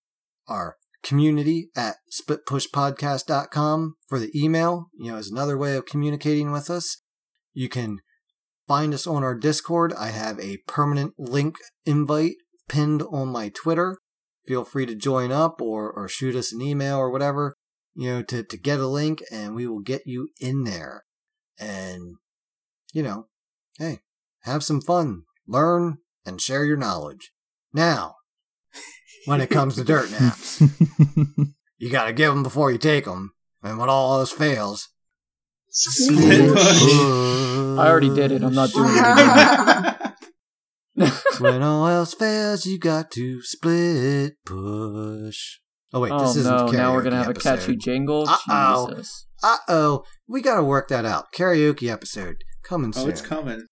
our community at splitpushpodcast.com for the email, you know, as another way of communicating with us. You can find us on our Discord. I have a permanent link invite pinned on my Twitter feel free to join up or, or shoot us an email or whatever, you know, to, to get a link and we will get you in there. And, you know, hey, have some fun, learn, and share your knowledge. Now, when it comes to dirt naps, you gotta give them before you take them. And when all else fails, Split push. I already did it, I'm not doing it again. when all else fails, you got to split push. Oh wait, oh this isn't no, the now we're gonna have a catchy jingle? Uh-oh. Jesus. Uh oh, we gotta work that out. Karaoke episode coming soon. oh, it's coming.